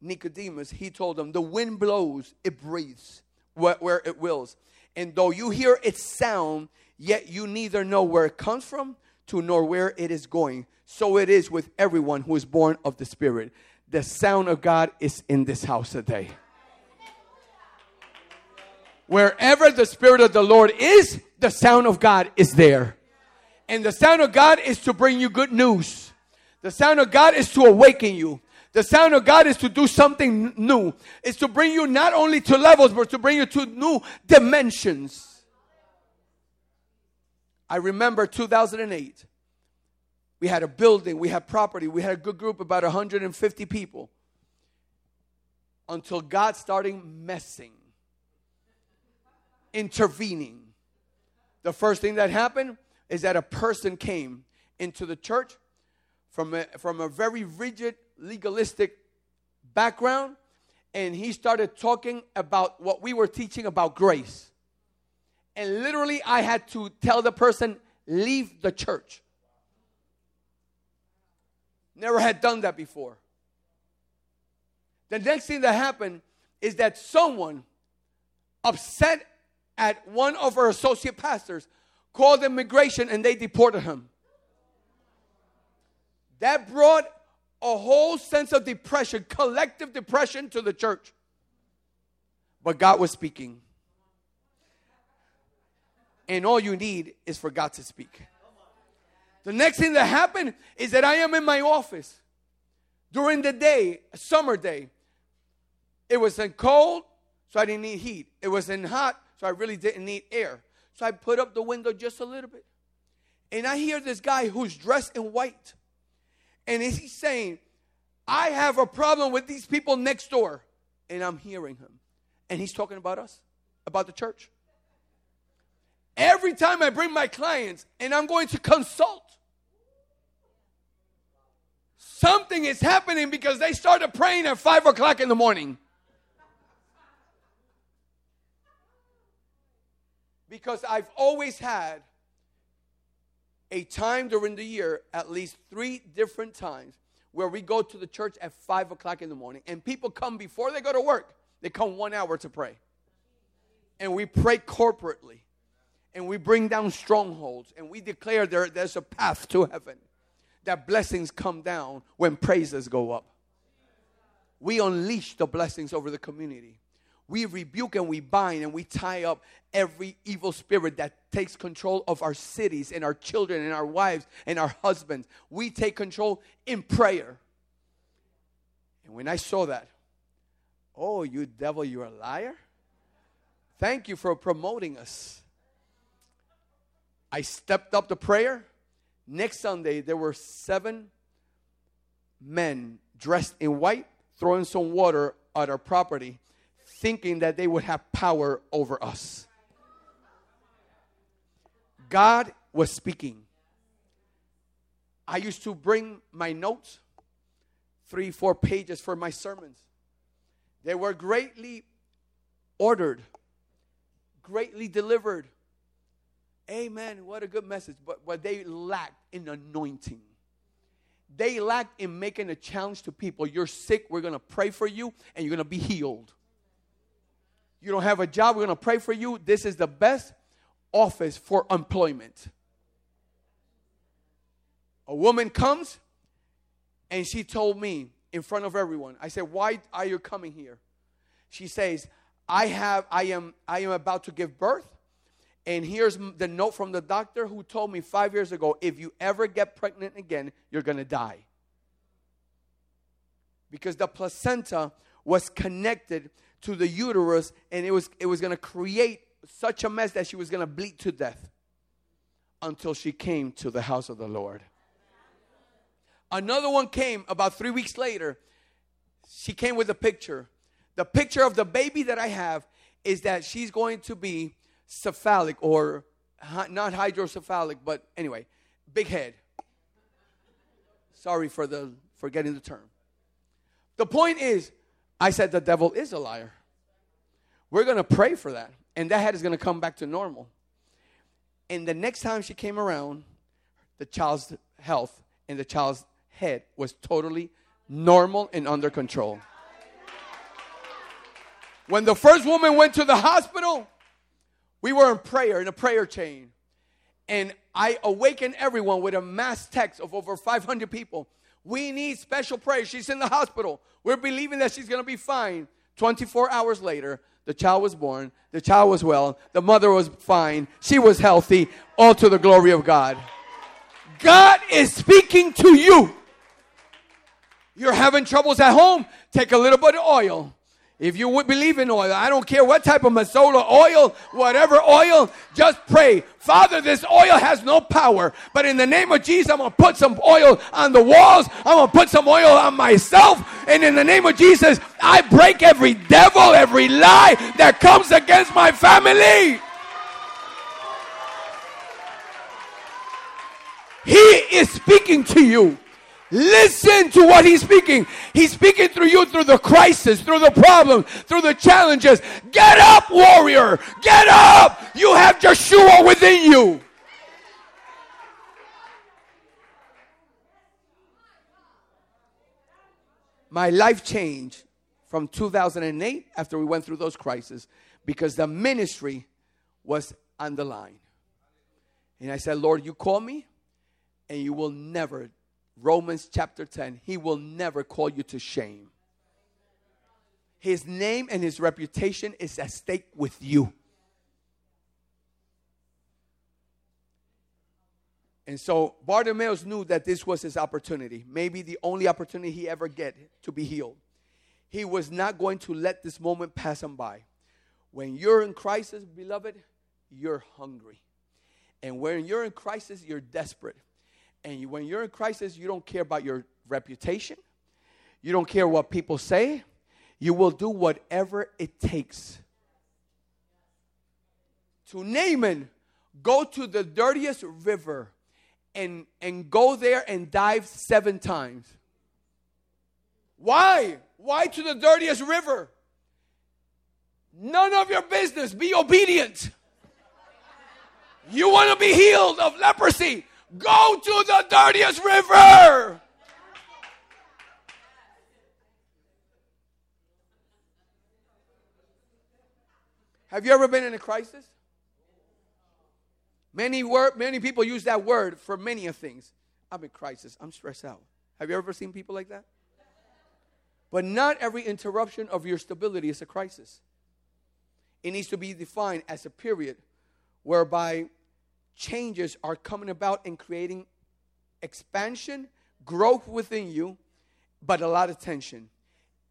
Nicodemus, he told him, The wind blows, it breathes where, it wills. And though you hear its sound, yet you neither know where it comes from to nor where it is going. So it is with everyone who is born of the Spirit. The sound of God is in this house today. Wherever the Spirit of the Lord is, the sound of God is there. And the sound of God is to bring you good news. The sound of God is to awaken you. The sound of God is to do something new. It's to bring you not only to levels, but to bring you to new dimensions. I remember 2008. We had a building, we had property, we had a good group, about 150 people. Until God started messing, intervening. The first thing that happened is that a person came into the church from a, from a very rigid, legalistic background, and he started talking about what we were teaching about grace and literally I had to tell the person, leave the church. Never had done that before. The next thing that happened is that someone upset at one of our associate pastors called immigration and they deported him. That brought a whole sense of depression, collective depression to the church. But God was speaking and all you need is for God to speak. The next thing that happened is that I am in my office during the day, a summer day. It was in cold, so I didn't need heat. It was in hot, so I really didn't need air. So I put up the window just a little bit. And I hear this guy who's dressed in white. And he's saying, I have a problem with these people next door. And I'm hearing him. And he's talking about us, about the church. Every time I bring my clients and I'm going to consult, something is happening because they started praying at five o'clock in the morning. Because I've always had a time during the year, at least three different times, where we go to the church at five o'clock in the morning and people come before they go to work. They come one hour to pray. And we pray corporately and we bring down strongholds and we declare there, there's a path to heaven that blessings come down when praises go up. We unleash the blessings over the community. We rebuke and we bind and we tie up every evil spirit that takes control of our cities and our children and our wives and our husbands. We take control in prayer. And when i saw that oh you devil you're a liar. Thank you for promoting us I stepped up to prayer. Next Sunday, there were seven men dressed in white throwing some water at our property, thinking that they would have power over us. God was speaking. I used to bring my notes, three, four pages for my sermons. They were greatly ordered, greatly delivered Amen. What a good message. But, but they lacked in anointing. they lack in making a challenge to people. You're sick, we're going to pray for you, and you're going to be healed. You don't have a job, we're going to pray for you. This is the best office for employment. A woman comes and she told me in front of everyone, I said, Why are you coming here? She says, I have I am I am about to give birth. And here's the note from the doctor who told me five years ago if you ever get pregnant again, you're gonna die. Because the placenta was connected to the uterus and it was it was gonna create such a mess that she was gonna bleed to death until she came to the house of the Lord. Another one came about three weeks later. She came with a picture. The picture of the baby that I have is that she's going to be cephalic or not hydrocephalic, but anyway, big head. Sorry for the forgetting the term. The point is, I said the devil is a liar. We're to pray for that, and that head is to come back to normal. And the next time she came around, the child's health and the child's head was totally normal and under control. When the first woman went to the hospital, we were in prayer, in a prayer chain. And I awakened everyone with a mass text of over 500 people. We need special prayer. She's in the hospital. We're believing that she's going to be fine. 24 hours later, the child was born. The child was well. The mother was fine. She was healthy. All to the glory of God. God is speaking to you. You're having troubles at home, take a little bit of oil. If you would believe in oil, I don't care what type of Mazola oil, whatever oil, just pray. Father, this oil has no power, but in the name of Jesus, I'm gonna put some oil on the walls. I'm gonna put some oil on myself. And in the name of Jesus, I break every devil, every lie that comes against my family. He is speaking to you. Listen to what he's speaking. He's speaking through you through the crisis, through the problem, through the challenges. Get up, warrior. Get up. You have Joshua within you. My life changed from 2008 after we went through those crises because the ministry was on the line. And I said, Lord, you call me and you will never Romans chapter 10, he will never call you to shame. His name and his reputation is at stake with you. And so Bartimaeus knew that this was his opportunity, maybe the only opportunity he ever get to be healed. He was not going to let this moment pass him by. When you're in crisis, beloved, you're hungry. And when you're in crisis, you're desperate. And you, when you're in crisis, you don't care about your reputation. You don't care what people say. You will do whatever it takes. To Naaman, go to the dirtiest river and, and go there and dive seven times. Why? Why to the dirtiest river? None of your business. Be obedient. You want to be healed of leprosy. Go to the dirtiest river. Have you ever been in a crisis? Many word, many people use that word for many of things. I'm in crisis. I'm stressed out. Have you ever seen people like that? But not every interruption of your stability is a crisis. It needs to be defined as a period whereby changes are coming about and creating expansion, growth within you, but a lot of tension.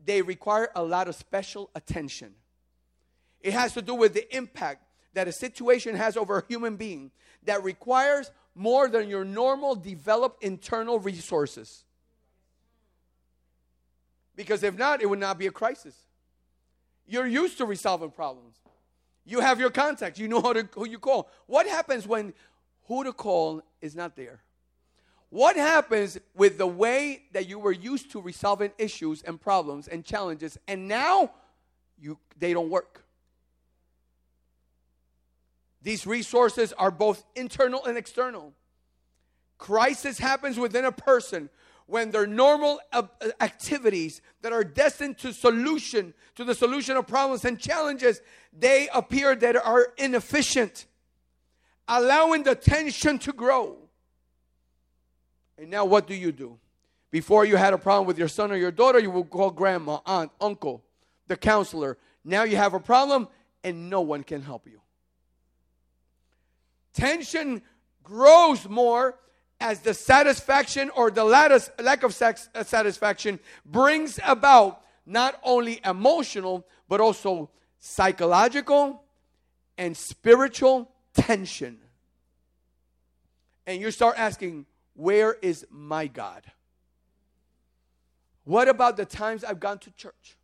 They require a lot of special attention. It has to do with the impact that a situation has over a human being that requires more than your normal developed internal resources. Because if not, it would not be a crisis. You're used to resolving problems. You have your contacts. You know to, who you call. What happens when who to call is not there? What happens with the way that you were used to resolving issues and problems and challenges, and now you they don't work? These resources are both internal and external. Crisis happens within a person when their normal uh, activities that are destined to solution to the solution of problems and challenges they appear that are inefficient allowing the tension to grow. And now what do you do? Before you had a problem with your son or your daughter you would call grandma aunt uncle the counselor. Now you have a problem and no one can help you. Tension grows more as the satisfaction or the lack of uh, satisfaction brings about not only emotional but also psychological and spiritual tension. And you start asking, Where is my God? What about the times I've gone to church?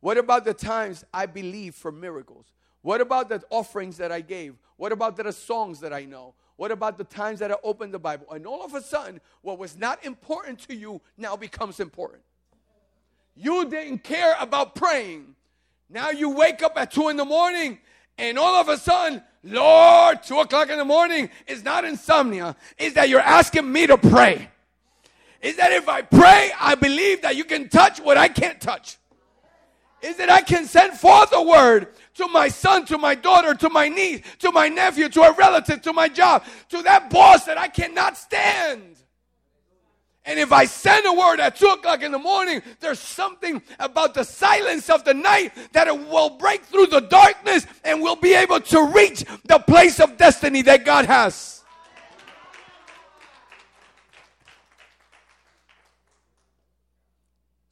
What about the times I believe for miracles? What about the offerings that I gave? What about the songs that I know? What about the times that I opened the Bible? And all of a sudden, what was not important to you now becomes important. You didn't care about praying. Now you wake up at two in the morning, and all of a sudden, Lord, two o'clock in the morning is not insomnia, is that you're asking me to pray. Is that if I pray, I believe that you can touch what I can't touch. Is that I can send forth a word to my son, to my daughter, to my niece, to my nephew, to a relative, to my job, to that boss that I cannot stand. And if I send a word at two o'clock in the morning, there's something about the silence of the night that it will break through the darkness and we'll be able to reach the place of destiny that God has.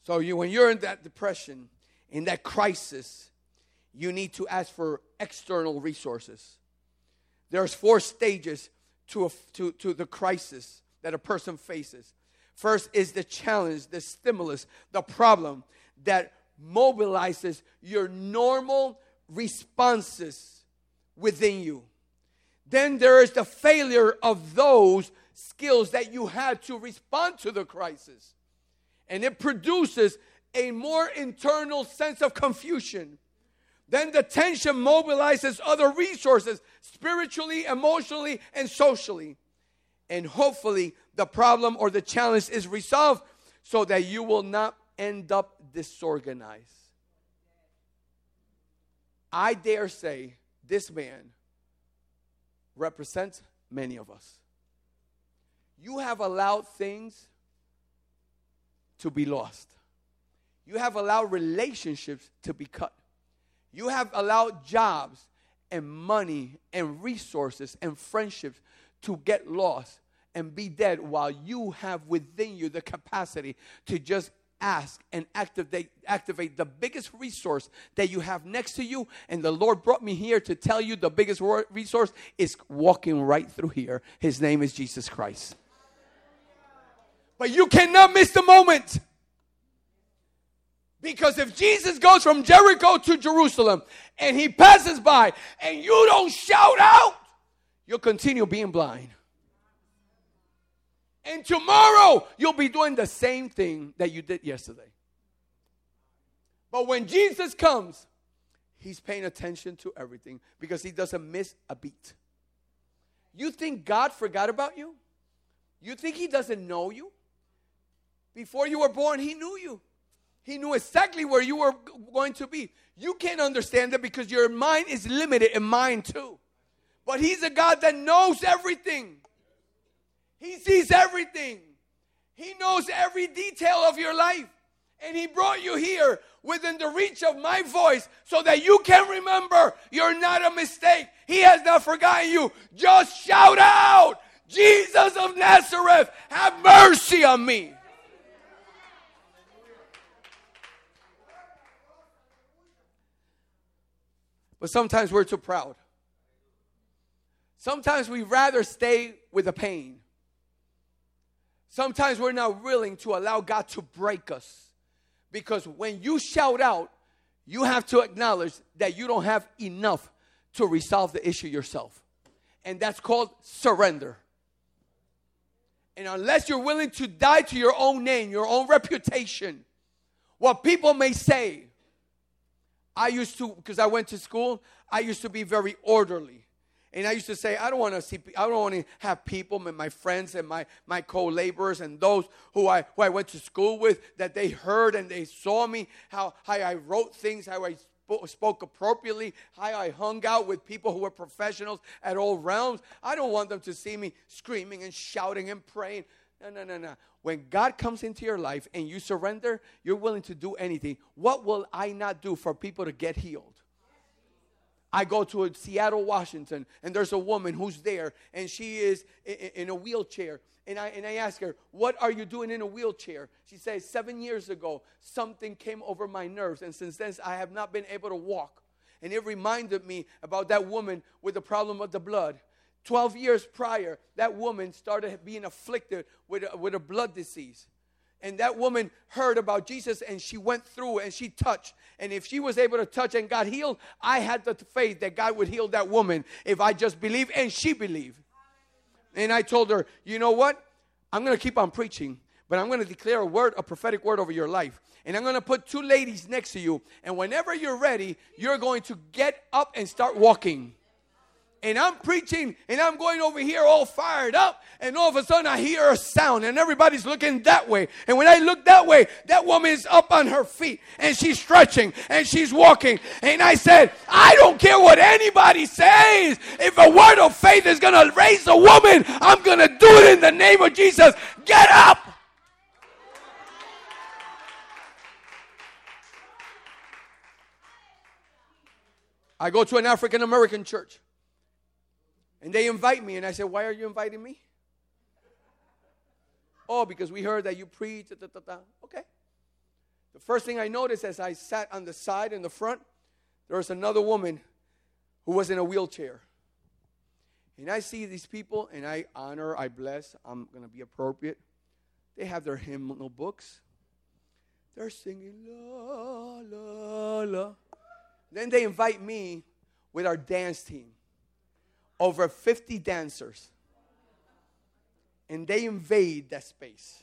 So you when you're in that depression, in that crisis, you need to ask for external resources. There's four stages to, a, to, to the crisis that a person faces. First is the challenge, the stimulus, the problem that mobilizes your normal responses within you. Then there is the failure of those skills that you had to respond to the crisis. And it produces a more internal sense of confusion then the tension mobilizes other resources spiritually, emotionally, and socially. And hopefully, the problem or the challenge is resolved so that you will not end up disorganized. I dare say this man represents many of us. You have allowed things to be lost, you have allowed relationships to be cut. You have allowed jobs and money and resources and friendships to get lost and be dead while you have within you the capacity to just ask and activate activate the biggest resource that you have next to you. And the lord brought me here to tell you the biggest resource is walking right through here. His name is jesus christ. But you cannot miss the moment because if Jesus goes from Jericho to Jerusalem and he passes by and you don't shout out, you'll continue being blind. And tomorrow you'll be doing the same thing that you did yesterday. But when Jesus comes, he's paying attention to everything because he doesn't miss a beat. You think God forgot about you? You think he doesn't know you? Before you were born, he knew you. He knew exactly where you were going to be. You can't understand that because your mind is limited and mine too. But He's a God that knows everything. He sees everything. He knows every detail of your life. And He brought you here within the reach of my voice so that you can remember you're not a mistake. He has not forgotten you. Just shout out, Jesus of Nazareth, have mercy on me. But sometimes we're too proud. Sometimes we rather stay with the pain. Sometimes we're not willing to allow God to break us. Because when you shout out, you have to acknowledge that you don't have enough to resolve the issue yourself. And that's called surrender. And unless you're willing to die to your own name, your own reputation, what people may say, I used to, because I went to school, I used to be very orderly. And I used to say, I don't want to see, I don't want to have people, and my friends and my, my co-laborers and those who I, who I went to school with, that they heard and they saw me, how, how I wrote things, how I spoke appropriately, how I hung out with people who were professionals at all realms. I don't want them to see me screaming and shouting and praying. No, no, no, no. When God comes into your life and you surrender, you're willing to do anything. What will I not do for people to get healed? I go to Seattle, Washington, and there's a woman who's there, and she is in a wheelchair. And I, and I ask her, What are you doing in a wheelchair? She says, Seven years ago, something came over my nerves, and since then, I have not been able to walk. And it reminded me about that woman with the problem of the blood. 12 years prior, that woman started being afflicted with a, with a blood disease and that woman heard about Jesus and she went through and she touched. And if she was able to touch and got healed, I had the faith that God would heal that woman if I just believe and she believed. And I told her, you know what? I'm going to keep on preaching, but I'm going to declare a word, a prophetic word over your life. And I'm going to put two ladies next to you. And whenever you're ready, you're going to get up and start walking and I'm preaching and I'm going over here all fired up, and all of a sudden I hear a sound, and everybody's looking that way. And when I look that way, that woman is up on her feet and she's stretching and she's walking. And I said, I don't care what anybody says. If a word of faith is going to raise a woman, I'm going to do it in the name of Jesus. Get up. I go to an African American church. And they invite me, and I said, Why are you inviting me? oh, because we heard that you preach. Da, da, da, okay. The first thing I noticed as I sat on the side in the front, there was another woman who was in a wheelchair. And I see these people, and I honor, I bless, I'm going to be appropriate. They have their hymnal books. They're singing, la, la, la. Then they invite me with our dance team over 50 dancers. And they invade that space.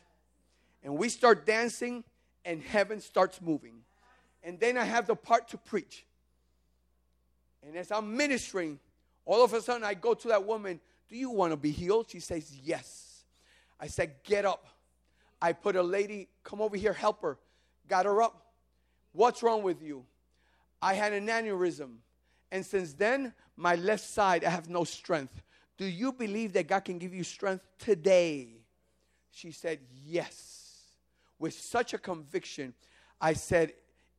And we start dancing, and heaven starts moving. And then I have the part to preach. And as I'm ministering, all of a sudden I go to that woman, Do you want to be healed? She says, Yes. I said, Get up. I put a lady, come over here, help her. Got her up. What's wrong with you? I had an aneurysm. And since then, my left side, I have no strength. Do you believe that God can give you strength today? She said, Yes. With such a conviction, I said,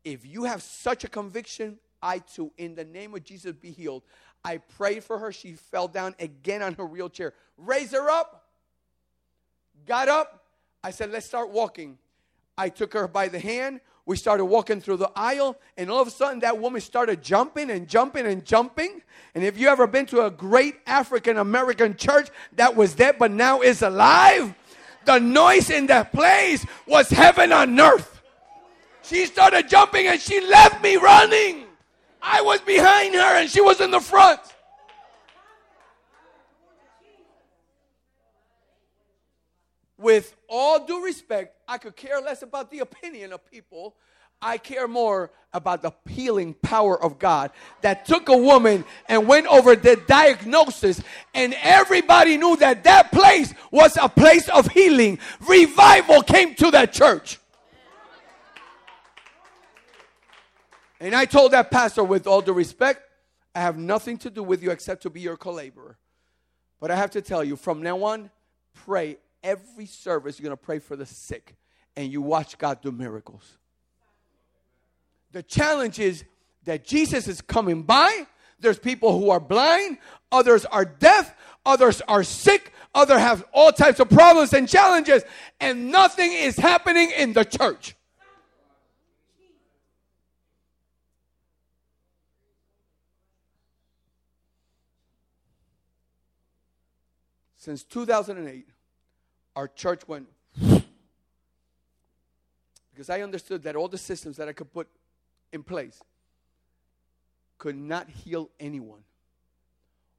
If you have such a conviction, I too, in the name of Jesus, be healed. I prayed for her. She fell down again on her wheelchair. Raise her up. Got up. I said, Let's start walking. I took her by the hand. We started walking through the aisle, and all of a sudden, that woman started jumping and jumping and jumping. And if you ever been to a great African American church that was dead but now is alive, the noise in that place was heaven on earth. She started jumping and she left me running. I was behind her and she was in the front. With all due respect, I could care less about the opinion of people. I care more about the healing power of God that took a woman and went over the diagnosis, and everybody knew that that place was a place of healing. Revival came to that church. And I told that pastor, with all due respect, I have nothing to do with you except to be your co-laborer. But I have to tell you, from now on, pray every service, you're going to pray for the sick and you watch God do miracles. The challenge is that Jesus is coming by. There's people who are blind, others are deaf, others are sick, others have all types of problems and challenges, and nothing is happening in the church. Since 2008, our church went because I understood that all the systems that I could put in place could not heal anyone.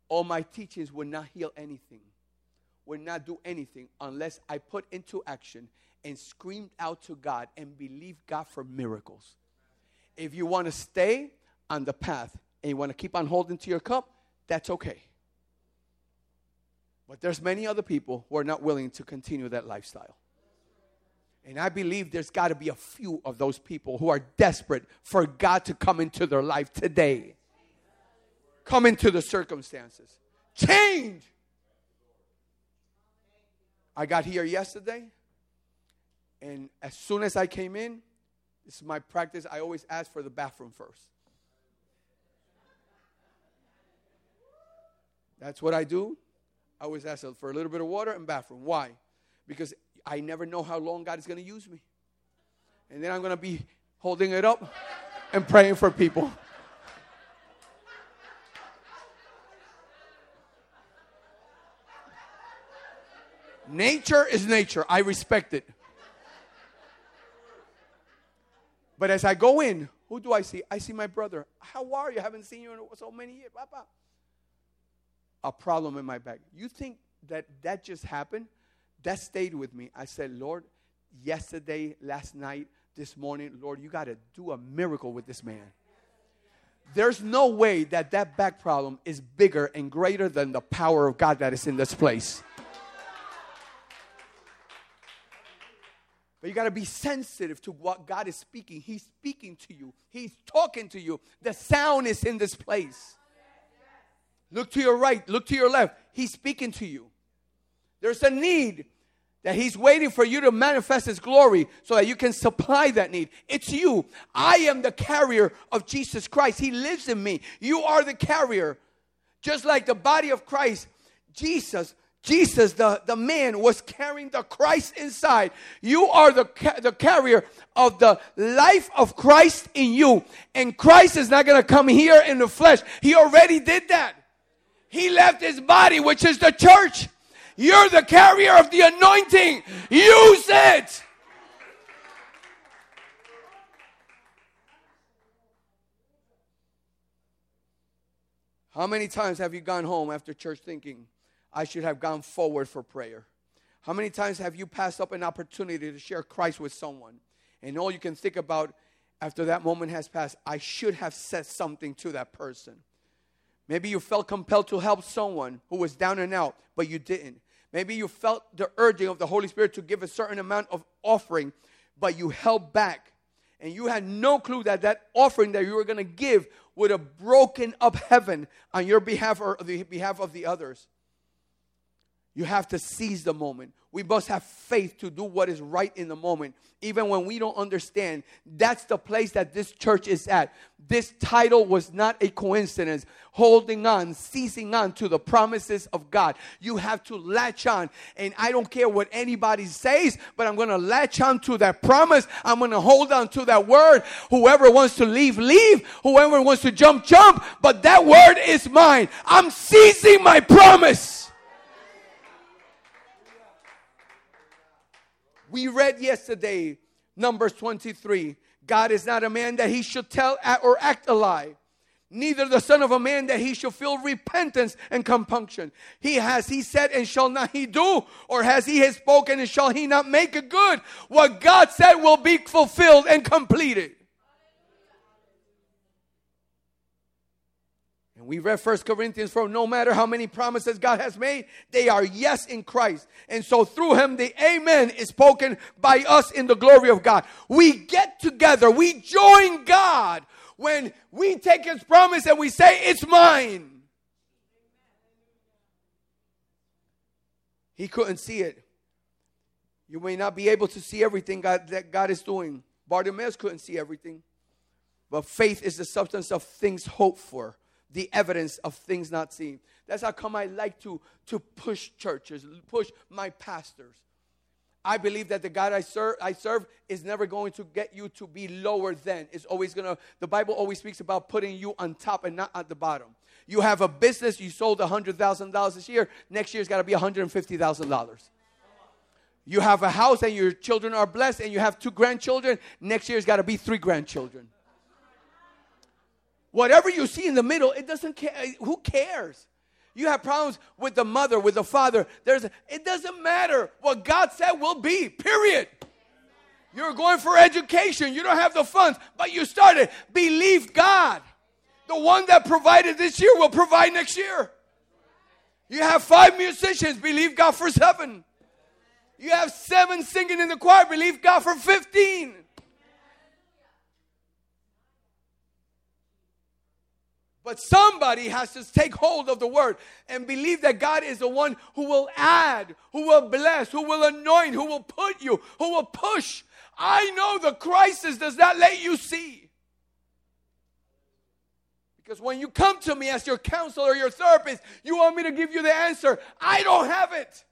All my teachings would not heal anything, would not do anything unless I put into action and screamed out to God and believed God for miracles. If you want to stay on the path and you want to keep on holding to your cup, that's okay. But there's many other people who are not willing to continue that lifestyle. And I believe there's got to be a few of those people who are desperate for God to come into their life today. Come into the circumstances. Change. I got here yesterday, and as soon as I came in, this is my practice. I always ask for the bathroom first. That's what I do. I always ask for a little bit of water and bathroom. Why? Because I never know how long God is going to use me. And then I'm going to be holding it up and praying for people. Nature is nature. I respect it. But as I go in, who do I see? I see my brother. How are you? I haven't seen you in so many years. Papa. A problem in my back. You think that that just happened? That stayed with me. I said, Lord, yesterday, last night, this morning, Lord, you got to do a miracle with this man. There's no way that that back problem is bigger and greater than the power of God that is in this place. But you got to be sensitive to what God is speaking. He's speaking to you, He's talking to you. The sound is in this place. Look to your right, look to your left. He's speaking to you. There's a need that He's waiting for you to manifest His glory so that you can supply that need. It's you. I am the carrier of Jesus Christ. He lives in me. You are the carrier. Just like the body of Christ, Jesus Jesus, the, the man, was carrying the Christ inside. You are the, the carrier of the life of Christ in you. And Christ is not going to come here in the flesh. He already did that. He left his body, which is the church. You're the carrier of the anointing. Use it. How many times have you gone home after church thinking, I should have gone forward for prayer. How many times have you passed up an opportunity to share Christ with someone? And all you can think about after that moment has passed, I should have said something to that person. Maybe you felt compelled to help someone who was down and out, but you didn't. Maybe you felt the urging of the Holy Spirit to give a certain amount of offering, but you held back. And you had no clue that that offering that you were going to give would have broken up heaven on your behalf or the behalf of the others. You have to seize the moment. We must have faith to do what is right in the moment, even when we don't understand. That's the place that this church is at. This title was not a coincidence. Holding on, seizing on to the promises of God. You have to latch on. And I don't care what anybody says, but I'm going to latch on to that promise. I'm going to hold on to that word. Whoever wants to leave, leave. Whoever wants to jump, jump. But that word is mine. I'm seizing my promise. We read yesterday, Numbers 23. God is not a man that he should tell or act a lie, neither the Son of a man that he should feel repentance and compunction. He has he said and shall not he do, or has he has spoken and shall he not make it good? What God said will be fulfilled and completed. And we read First Corinthians 4 no matter how many promises God has made, they are yes in Christ. And so through him, the amen is spoken by us in the glory of God. We get together, we join God when we take his promise and we say, It's mine. He couldn't see it. You may not be able to see everything God, that God is doing. Bartimaeus couldn't see everything. But faith is the substance of things hoped for the evidence of things not seen. That's how come I like to, to push churches, push my pastors. I believe that the God I serve, I serve is never going to get you to be lower than. It's always going to, the Bible always speaks about putting you on top and not at the bottom. You have a business, you sold $100,000 this year, next year's got to be $150,000. You have a house and your children are blessed and you have two grandchildren, next year's got to be three grandchildren. Whatever you see in the middle, it doesn't care. Who cares? You have problems with the mother, with the father. There's it doesn't matter. What God said will be. Period. You're going for education. You don't have the funds, but you started. Believe God. The one that provided this year will provide next year. You have five musicians, believe God for seven. You have seven singing in the choir, believe God for 15. But somebody has to take hold of the word and believe that God is the one who will add, who will bless, who will anoint, who will put you, who will push. I know the crisis does not let you see. Because when you come to me as your counselor, your therapist, you want me to give you the answer. I don't have it.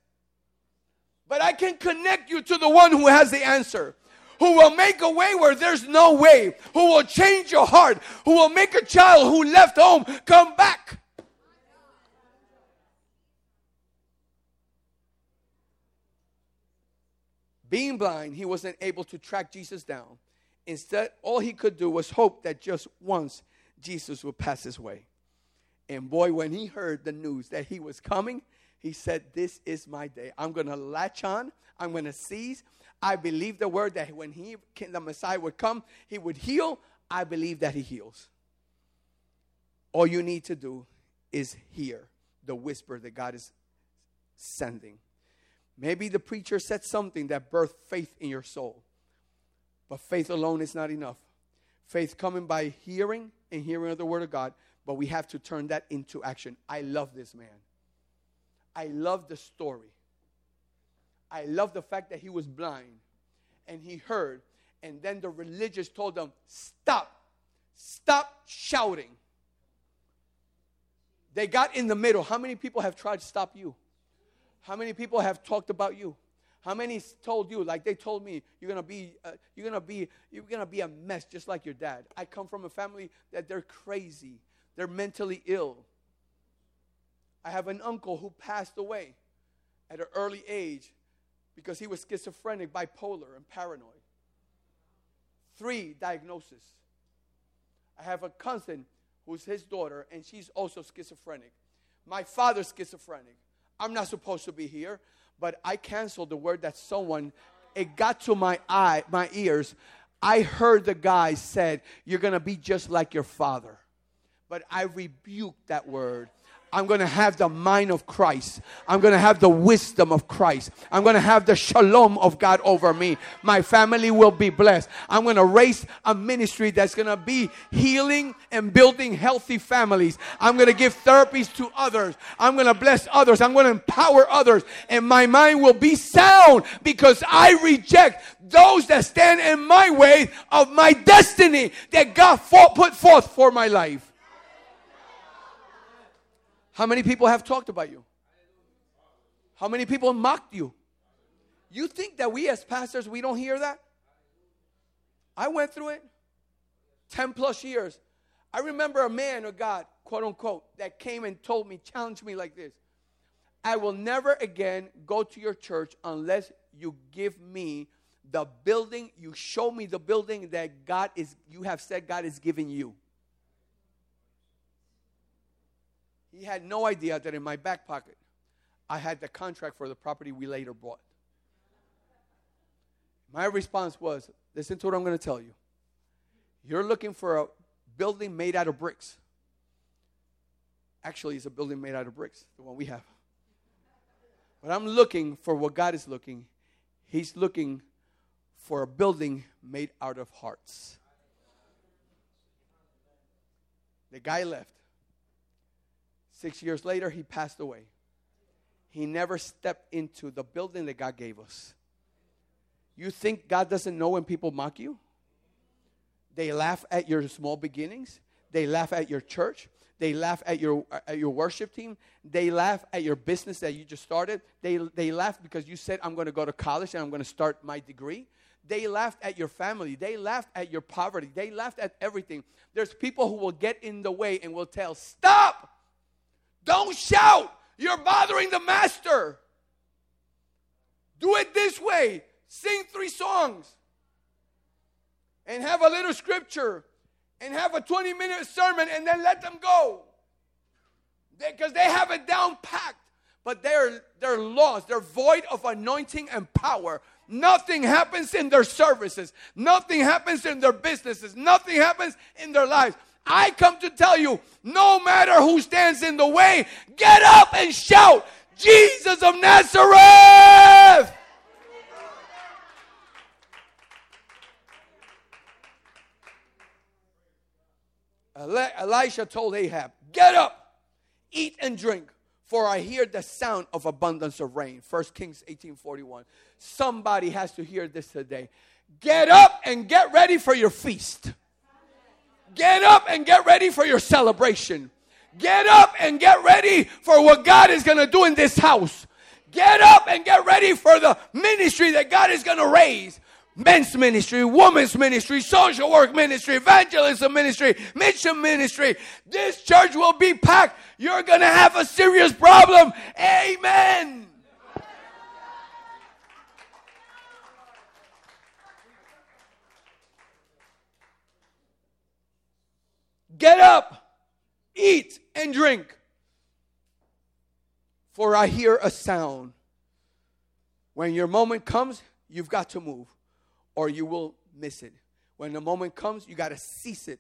But I can connect you to the one who has the answer who will make a way where there's no way, who will change your heart, who will make a child who left home come back. Being blind, he wasn't able to track Jesus down. Instead, all he could do was hope that just once Jesus would pass his way. And boy, when he heard the news that he was coming, he said, This is my day. I'm going to latch on. I'm going to seize. I believe the word that when he the Messiah would come, he would heal. I believe that he heals. All you need to do is hear the whisper that God is sending. Maybe the preacher said something that birthed faith in your soul. But faith alone is not enough. Faith coming by hearing and hearing of the word of God, but we have to turn that into action. I love this man. I love the story. I love the fact that he was blind and he heard. And then the religious told him, Stop, stop shouting. They got in the middle. How many people have tried to stop you? How many people have talked about you? How many told you, like they told me, you're gonna be, uh, you're gonna be, you're gonna be a mess, just like your dad. I come from a family that they're crazy, they're mentally ill. I have an uncle who passed away at an early age because he was schizophrenic, bipolar, and paranoid. Three diagnoses. I have a cousin who's his daughter, and she's also schizophrenic. My father's schizophrenic. I'm not supposed to be here, but I canceled the word that someone, it got to my eye, my ears. I heard the guy said, You're gonna be just like your father. But I rebuked that word I'm going to have the mind of Christ. I'm going to have the wisdom of Christ. I'm going to have the shalom of God over me. My family will be blessed. I'm going to raise a ministry that's going to be healing and building healthy families. I'm going to give therapies to others. I'm going to bless others. I'm going to empower others. And my mind will be sound because I reject those that stand in my way of my destiny that God put forth for my life. How many people have talked about you? How many people mocked you? You think that we as pastors, we don't hear that? I went through it 10 plus years. I remember a man of God, quote unquote, that came and told me, challenged me like this I will never again go to your church unless you give me the building, you show me the building that God is, you have said God is giving you. He had no idea that in my back pocket, I had the contract for the property we later bought. My response was listen to what I'm going to tell you. You're looking for a building made out of bricks. Actually, it's a building made out of bricks, the one we have. But I'm looking for what God is looking. He's looking for a building made out of hearts. The guy left. Six years later, he passed away. He never stepped into the building that God gave us. You think God doesn't know when people mock you? They laugh at your small beginnings. They laugh at your church. They laugh at your at your worship team. They laugh at your business that you just started. They they laugh because you said I'm going to go to college and I'm going to start my degree. They laughed at your family. They laughed at your poverty. They laughed at everything. There's people who will get in the way and will tell, "Stop! Don't shout. You're bothering the master. Do it this way. Sing three songs and have a little scripture and have a 20 minute sermon and then let them go. Because they, they have it down packed, but they're, they're lost. They're void of anointing and power. Nothing happens in their services, nothing happens in their businesses, nothing happens in their lives. I come to tell you no matter who stands in the way, get up and shout, Jesus of Nazareth! Elisha told Ahab, Get up, eat and drink, for I hear the sound of abundance of rain. 1 Kings 18:41. Somebody has to hear this today. Get up and get ready for your feast. Get up and get ready for your celebration. Get up and get ready for what God is going to do in this house. Get up and get ready for the ministry that God is going to raise men's ministry, women's ministry, social work ministry, evangelism ministry, mission ministry. This church will be packed. You're going to have a serious problem. Amen. Get up, eat, and drink. For I hear a sound. When your moment comes, you've got to move or you will miss it. When the moment comes, you got to cease it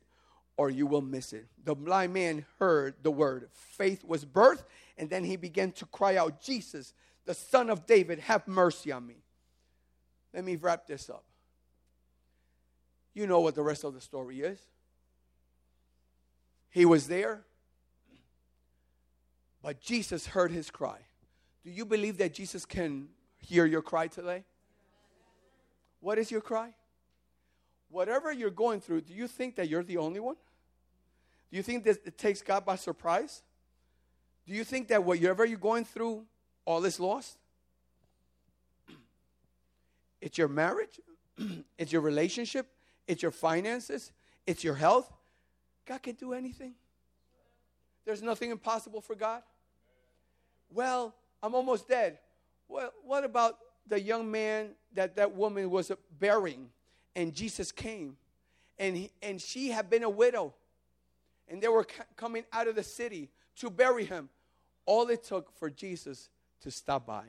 or you will miss it. The blind man heard the word. Faith was birth, and then he began to cry out, Jesus, the son of David, have mercy on me. Let me wrap this up. You know what the rest of the story is. He was there, but Jesus heard his cry. Do you believe that Jesus can hear your cry today? What is your cry? Whatever you're going through, do you think that you're the only one? Do you think that it takes God by surprise? Do you think that whatever you're going through, all is lost? <clears throat> It's your marriage, <clears throat> it's your relationship, it's your finances, it's your health. God can do anything. There's nothing impossible for God. Well, I'm almost dead. Well, what about the young man that that woman was bearing, and Jesus came, and he, and she had been a widow, and they were c- coming out of the city to bury him. All it took for Jesus to stop by.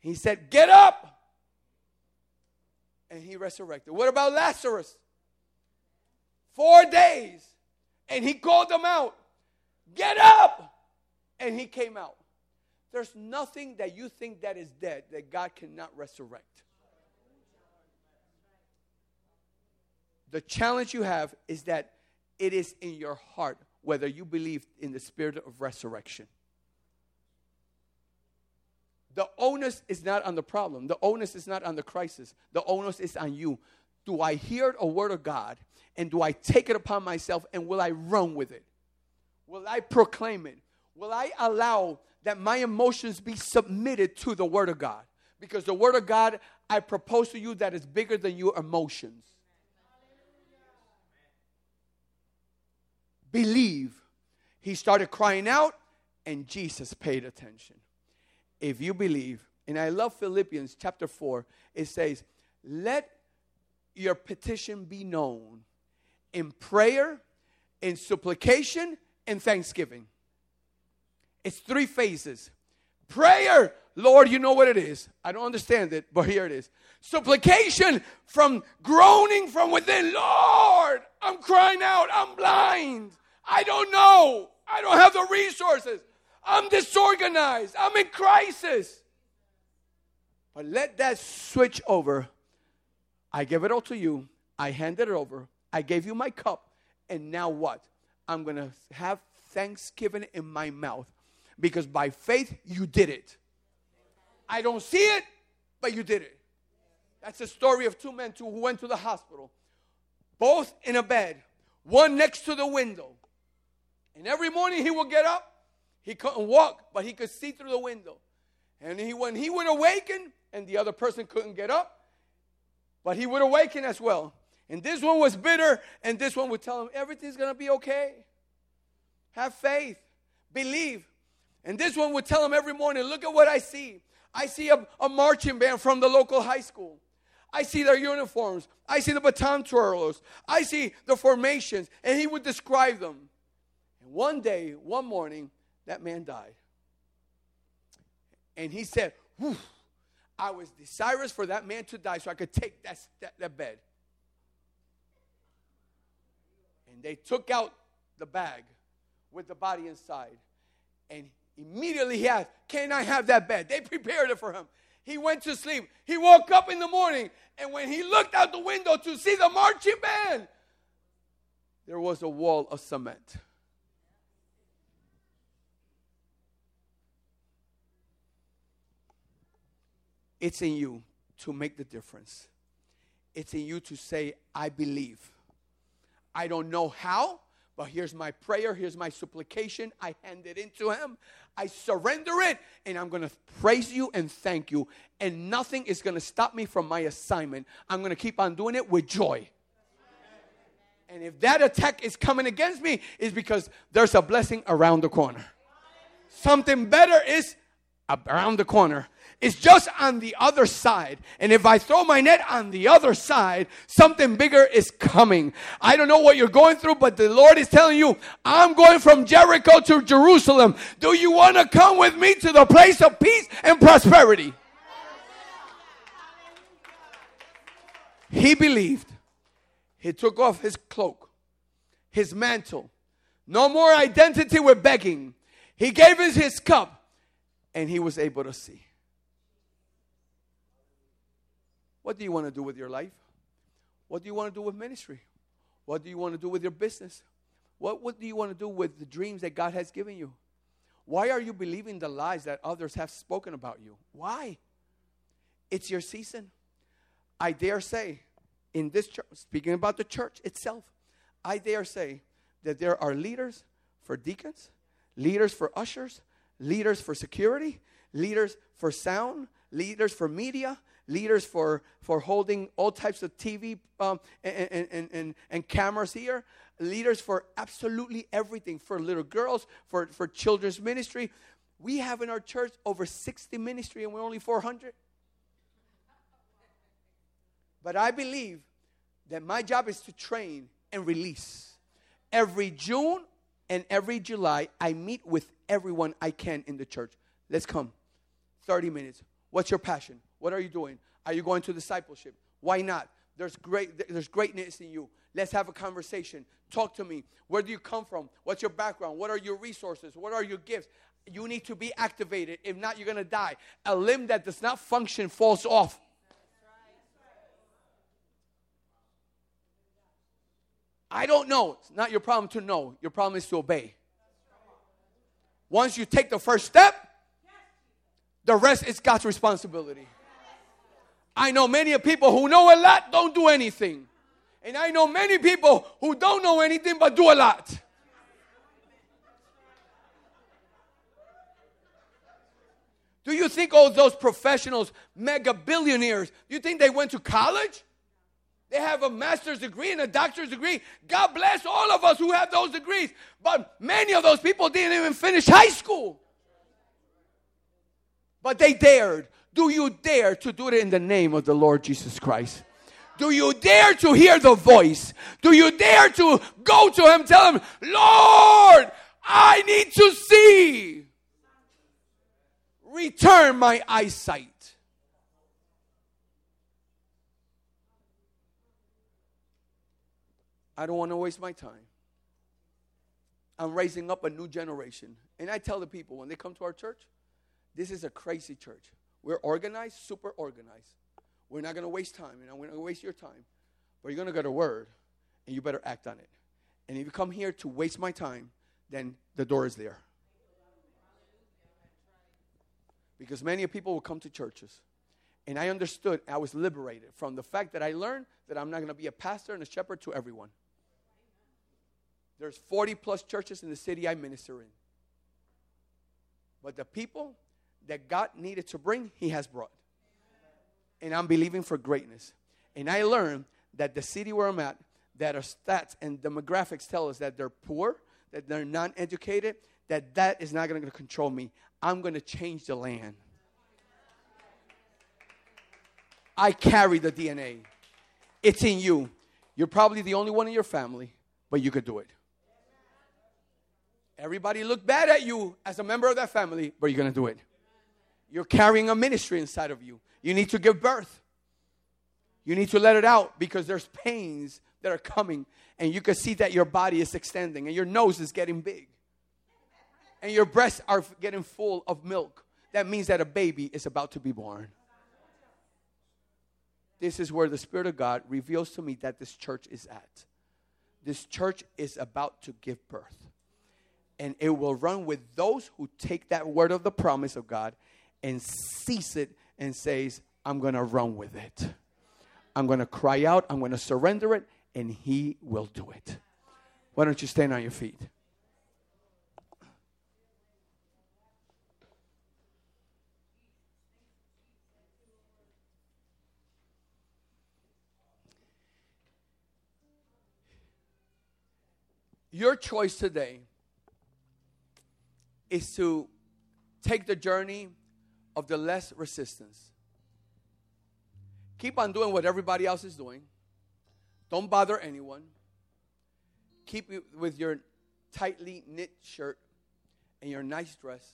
He said, "Get up," and he resurrected. What about Lazarus? Four days, and he called them out. Get up, and he came out. There's nothing that you think that is dead that God cannot resurrect. The challenge you have is that it is in your heart whether you believe in the spirit of resurrection. The onus is not on the problem. The onus is not on the crisis. The onus is on you. Do I hear a word of God and do I take it upon myself and will I run with it? Will I proclaim it? Will I allow that my emotions be submitted to the Word of God. Because the Word of God, I propose to you that is bigger than your emotions. Believe. He started crying out, and Jesus paid attention. If you believe, and I love Philippians chapter 4, it says, Let your petition be known in prayer, in supplication, and thanksgiving. It's three phases. Prayer, Lord, you know what it is. I don't understand it, but here it is. Supplication from groaning from within. Lord, I'm crying out. I'm blind. I don't know. I don't have the resources. I'm disorganized. I'm in crisis. But let that switch over. I give it all to you. I handed it over. I gave you my cup. And now what? I'm going to have thanksgiving in my mouth because by faith you did it. I don't see it, but you did it. That's the story of two men who went to the hospital, both in a bed, one next to the window. And every morning he would get up. He couldn't walk, but he could see through the window. And he, when he would awaken, and the other person couldn't get up, but he would awaken as well. And this one was bitter, and this one would tell him, Everything's to be okay. Have faith, believe. And this one would tell him every morning, Look at what I see. I see a, a marching band from the local high school. I see their uniforms. I see the baton twirlers. I see the formations. And he would describe them. And one day, one morning, that man died. And he said, I was desirous for that man to die so I could take that, that, that bed. And they took out the bag with the body inside. And immediately he asked, Can I have that bed? They prepared it for him. He went to sleep. He woke up in the morning, and when he looked out the window to see the marching band, there was a wall of cement. It's in you to make the difference. It's in you to say, I believe. I don't know how, but here's my prayer, here's my supplication. I hand it into Him. I surrender it, and I'm going to praise you and thank you. And nothing is going to stop me from my assignment. I'm going to keep on doing it with joy. And if that attack is coming against me, is because there's a blessing around the corner. Something better is around the corner. It's just on the other side. And if I throw my net on the other side, something bigger is coming. I don't know what you're going through, but the Lord is telling you, I'm going from Jericho to Jerusalem. Do you want to come with me to the place of peace and prosperity? He believed. He took off his cloak, his mantle. No more identity with begging. He gave us his cup, and he was able to see. What do you want to do with your life? What do you want to do with ministry? What do you want to do with your business? What, what do you want to do with the dreams that God has given you? Why are you believing the lies that others have spoken about you? Why? It's your season. I dare say, in this church, speaking about the church itself, I dare say that there are leaders for deacons, leaders for ushers, leaders for security, leaders for sound, leaders for media, leaders for, for holding all types of TV um, and, and, and, and cameras here, leaders for absolutely everything, for little girls, for, for children's ministry. We have in our church over 60 ministry and we're only 400. But I believe that my job is to train and release. Every June and every July, I meet with everyone I can in the church. Let's come. 30 minutes. What's your passion? What are you doing? Are you going to discipleship? Why not? There's great there's greatness in you. Let's have a conversation. Talk to me. Where do you come from? What's your background? What are your resources? What are your gifts? You need to be activated. If not, you're going to die. A limb that does not function falls off. I don't know. It's not your problem to know. Your problem is to obey. Once you take the first step, the rest is God's responsibility. I know many people who know a lot don't do anything. And I know many people who don't know anything but do a lot. Do you think all those professionals, mega billionaires, do you think they went to college? They have a master's degree and a doctor's degree. God bless all of us who have those degrees. But many of those people didn't even finish high school. But they dared. Do you dare to do it in the name of the Lord Jesus Christ? Do you dare to hear the voice? Do you dare to go to him, tell him, Lord, I need to see. Return my eyesight. I don't want to waste my time. I'm raising up a new generation. And I tell the people when they come to our church, this is a crazy church. We're organized, super organized. We're not going to waste time, and I'm going to waste your time. But you're going to get a word, and you better act on it. And if you come here to waste my time, then the door is there. Because many people will come to churches. And I understood, I was liberated from the fact that I learned that I'm not going to be a pastor and a shepherd to everyone. There's 40 plus churches in the city I minister in. But the people that God needed to bring, He has brought. And I'm believing for greatness. And I learned that the city where I'm at, that our stats and demographics tell us that they're poor, that they're non educated, that that is not going to control me. I'm going to change the land. I carry the DNA. It's in you. You're probably the only one in your family, but you could do it. Everybody look bad at you as a member of that family, but you're going to do it. You're carrying a ministry inside of you. You need to give birth. You need to let it out because there's pains that are coming, and you can see that your body is extending and your nose is getting big, and your breasts are getting full of milk. That means that a baby is about to be born. This is where the Spirit of God reveals to me that this church is at. This church is about to give birth. And it will run with those who take that word of the promise of God and seize it and says, I'm going to run with it. I'm going to cry out, I'm going to surrender it, and He will do it. Why don't you stand on your feet? Your choice today is to take the journey of the less resistance. Keep on doing what everybody else is doing. Don't bother anyone. Keep it with your tightly knit shirt and your nice dress.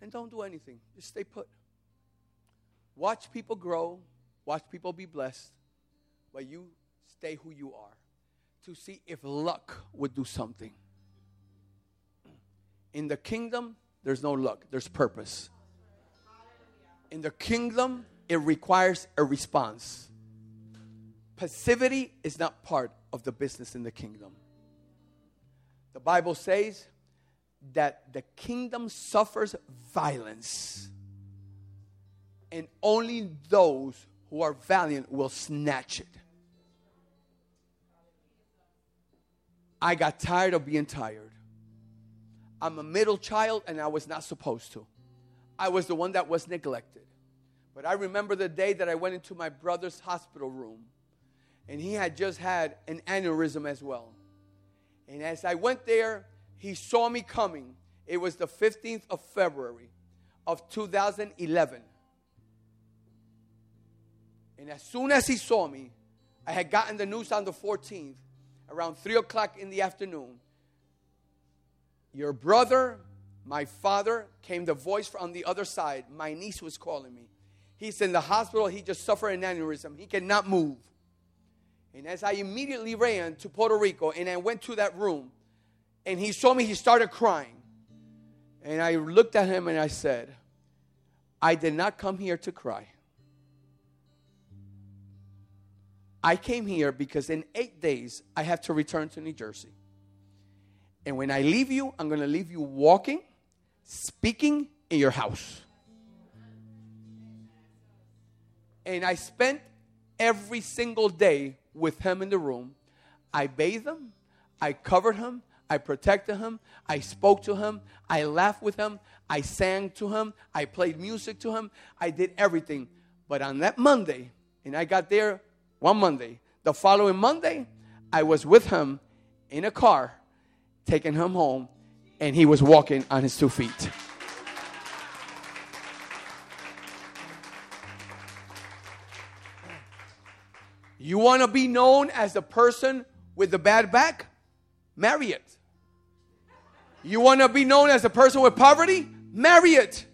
And don't do anything. Just stay put. Watch people grow. Watch people be blessed. while you stay who you are to see if luck would do something. In the kingdom, there's no luck, there's purpose. In the kingdom, it requires a response. Passivity is not part of the business in the kingdom. The Bible says that the kingdom suffers violence, and only those who are valiant will snatch it. I got tired of being tired. I'm a middle child and I was not supposed to. I was the one that was neglected. But I remember the day that I went into my brother's hospital room and he had just had an aneurysm as well. And as I went there, he saw me coming. It was the 15th of February of 2011. And as soon as he saw me, I had gotten the news on the 14th around 3 o'clock in the afternoon. Your brother, my father, came the voice from the other side. My niece was calling me. He's in the hospital. He just suffered an aneurysm. He cannot move. And as I immediately ran to Puerto Rico and I went to that room, and he saw me, he started crying. And I looked at him and I said, I did not come here to cry. I came here because in eight days I have to return to New Jersey. And when I leave you, I'm going to leave you walking, speaking in your house. And I spent every single day with him in the room. I bathed him, I covered him, I protected him, I spoke to him, I laughed with him, I sang to him, I played music to him, I did everything. But on that Monday, and I got there one Monday. The following Monday, I was with him in a car, taking him home, and he was walking on his two feet. You want to be known as the person with the bad back? Marry it. You want to be known as a person with poverty? Marry it.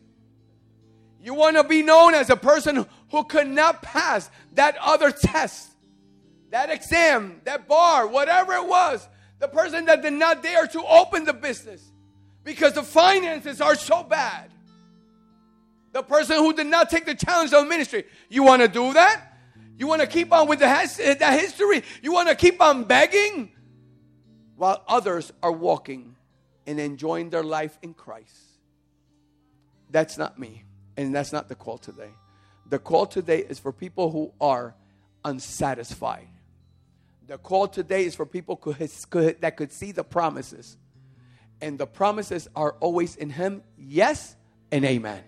You want to be known as a person who could not pass that other test, that exam, that bar, whatever it was. The person that did not dare to open the business because the finances are so bad. The person who did not take the challenge of ministry. You want to do that? You want to keep on with the that history? You want to keep on begging while others are walking and enjoying their life in Christ? That's not me. And that's not the call today. The call today is for people who are unsatisfied. The call today is for people who could, that could see the promises. And the promises are always in Him, yes and amen.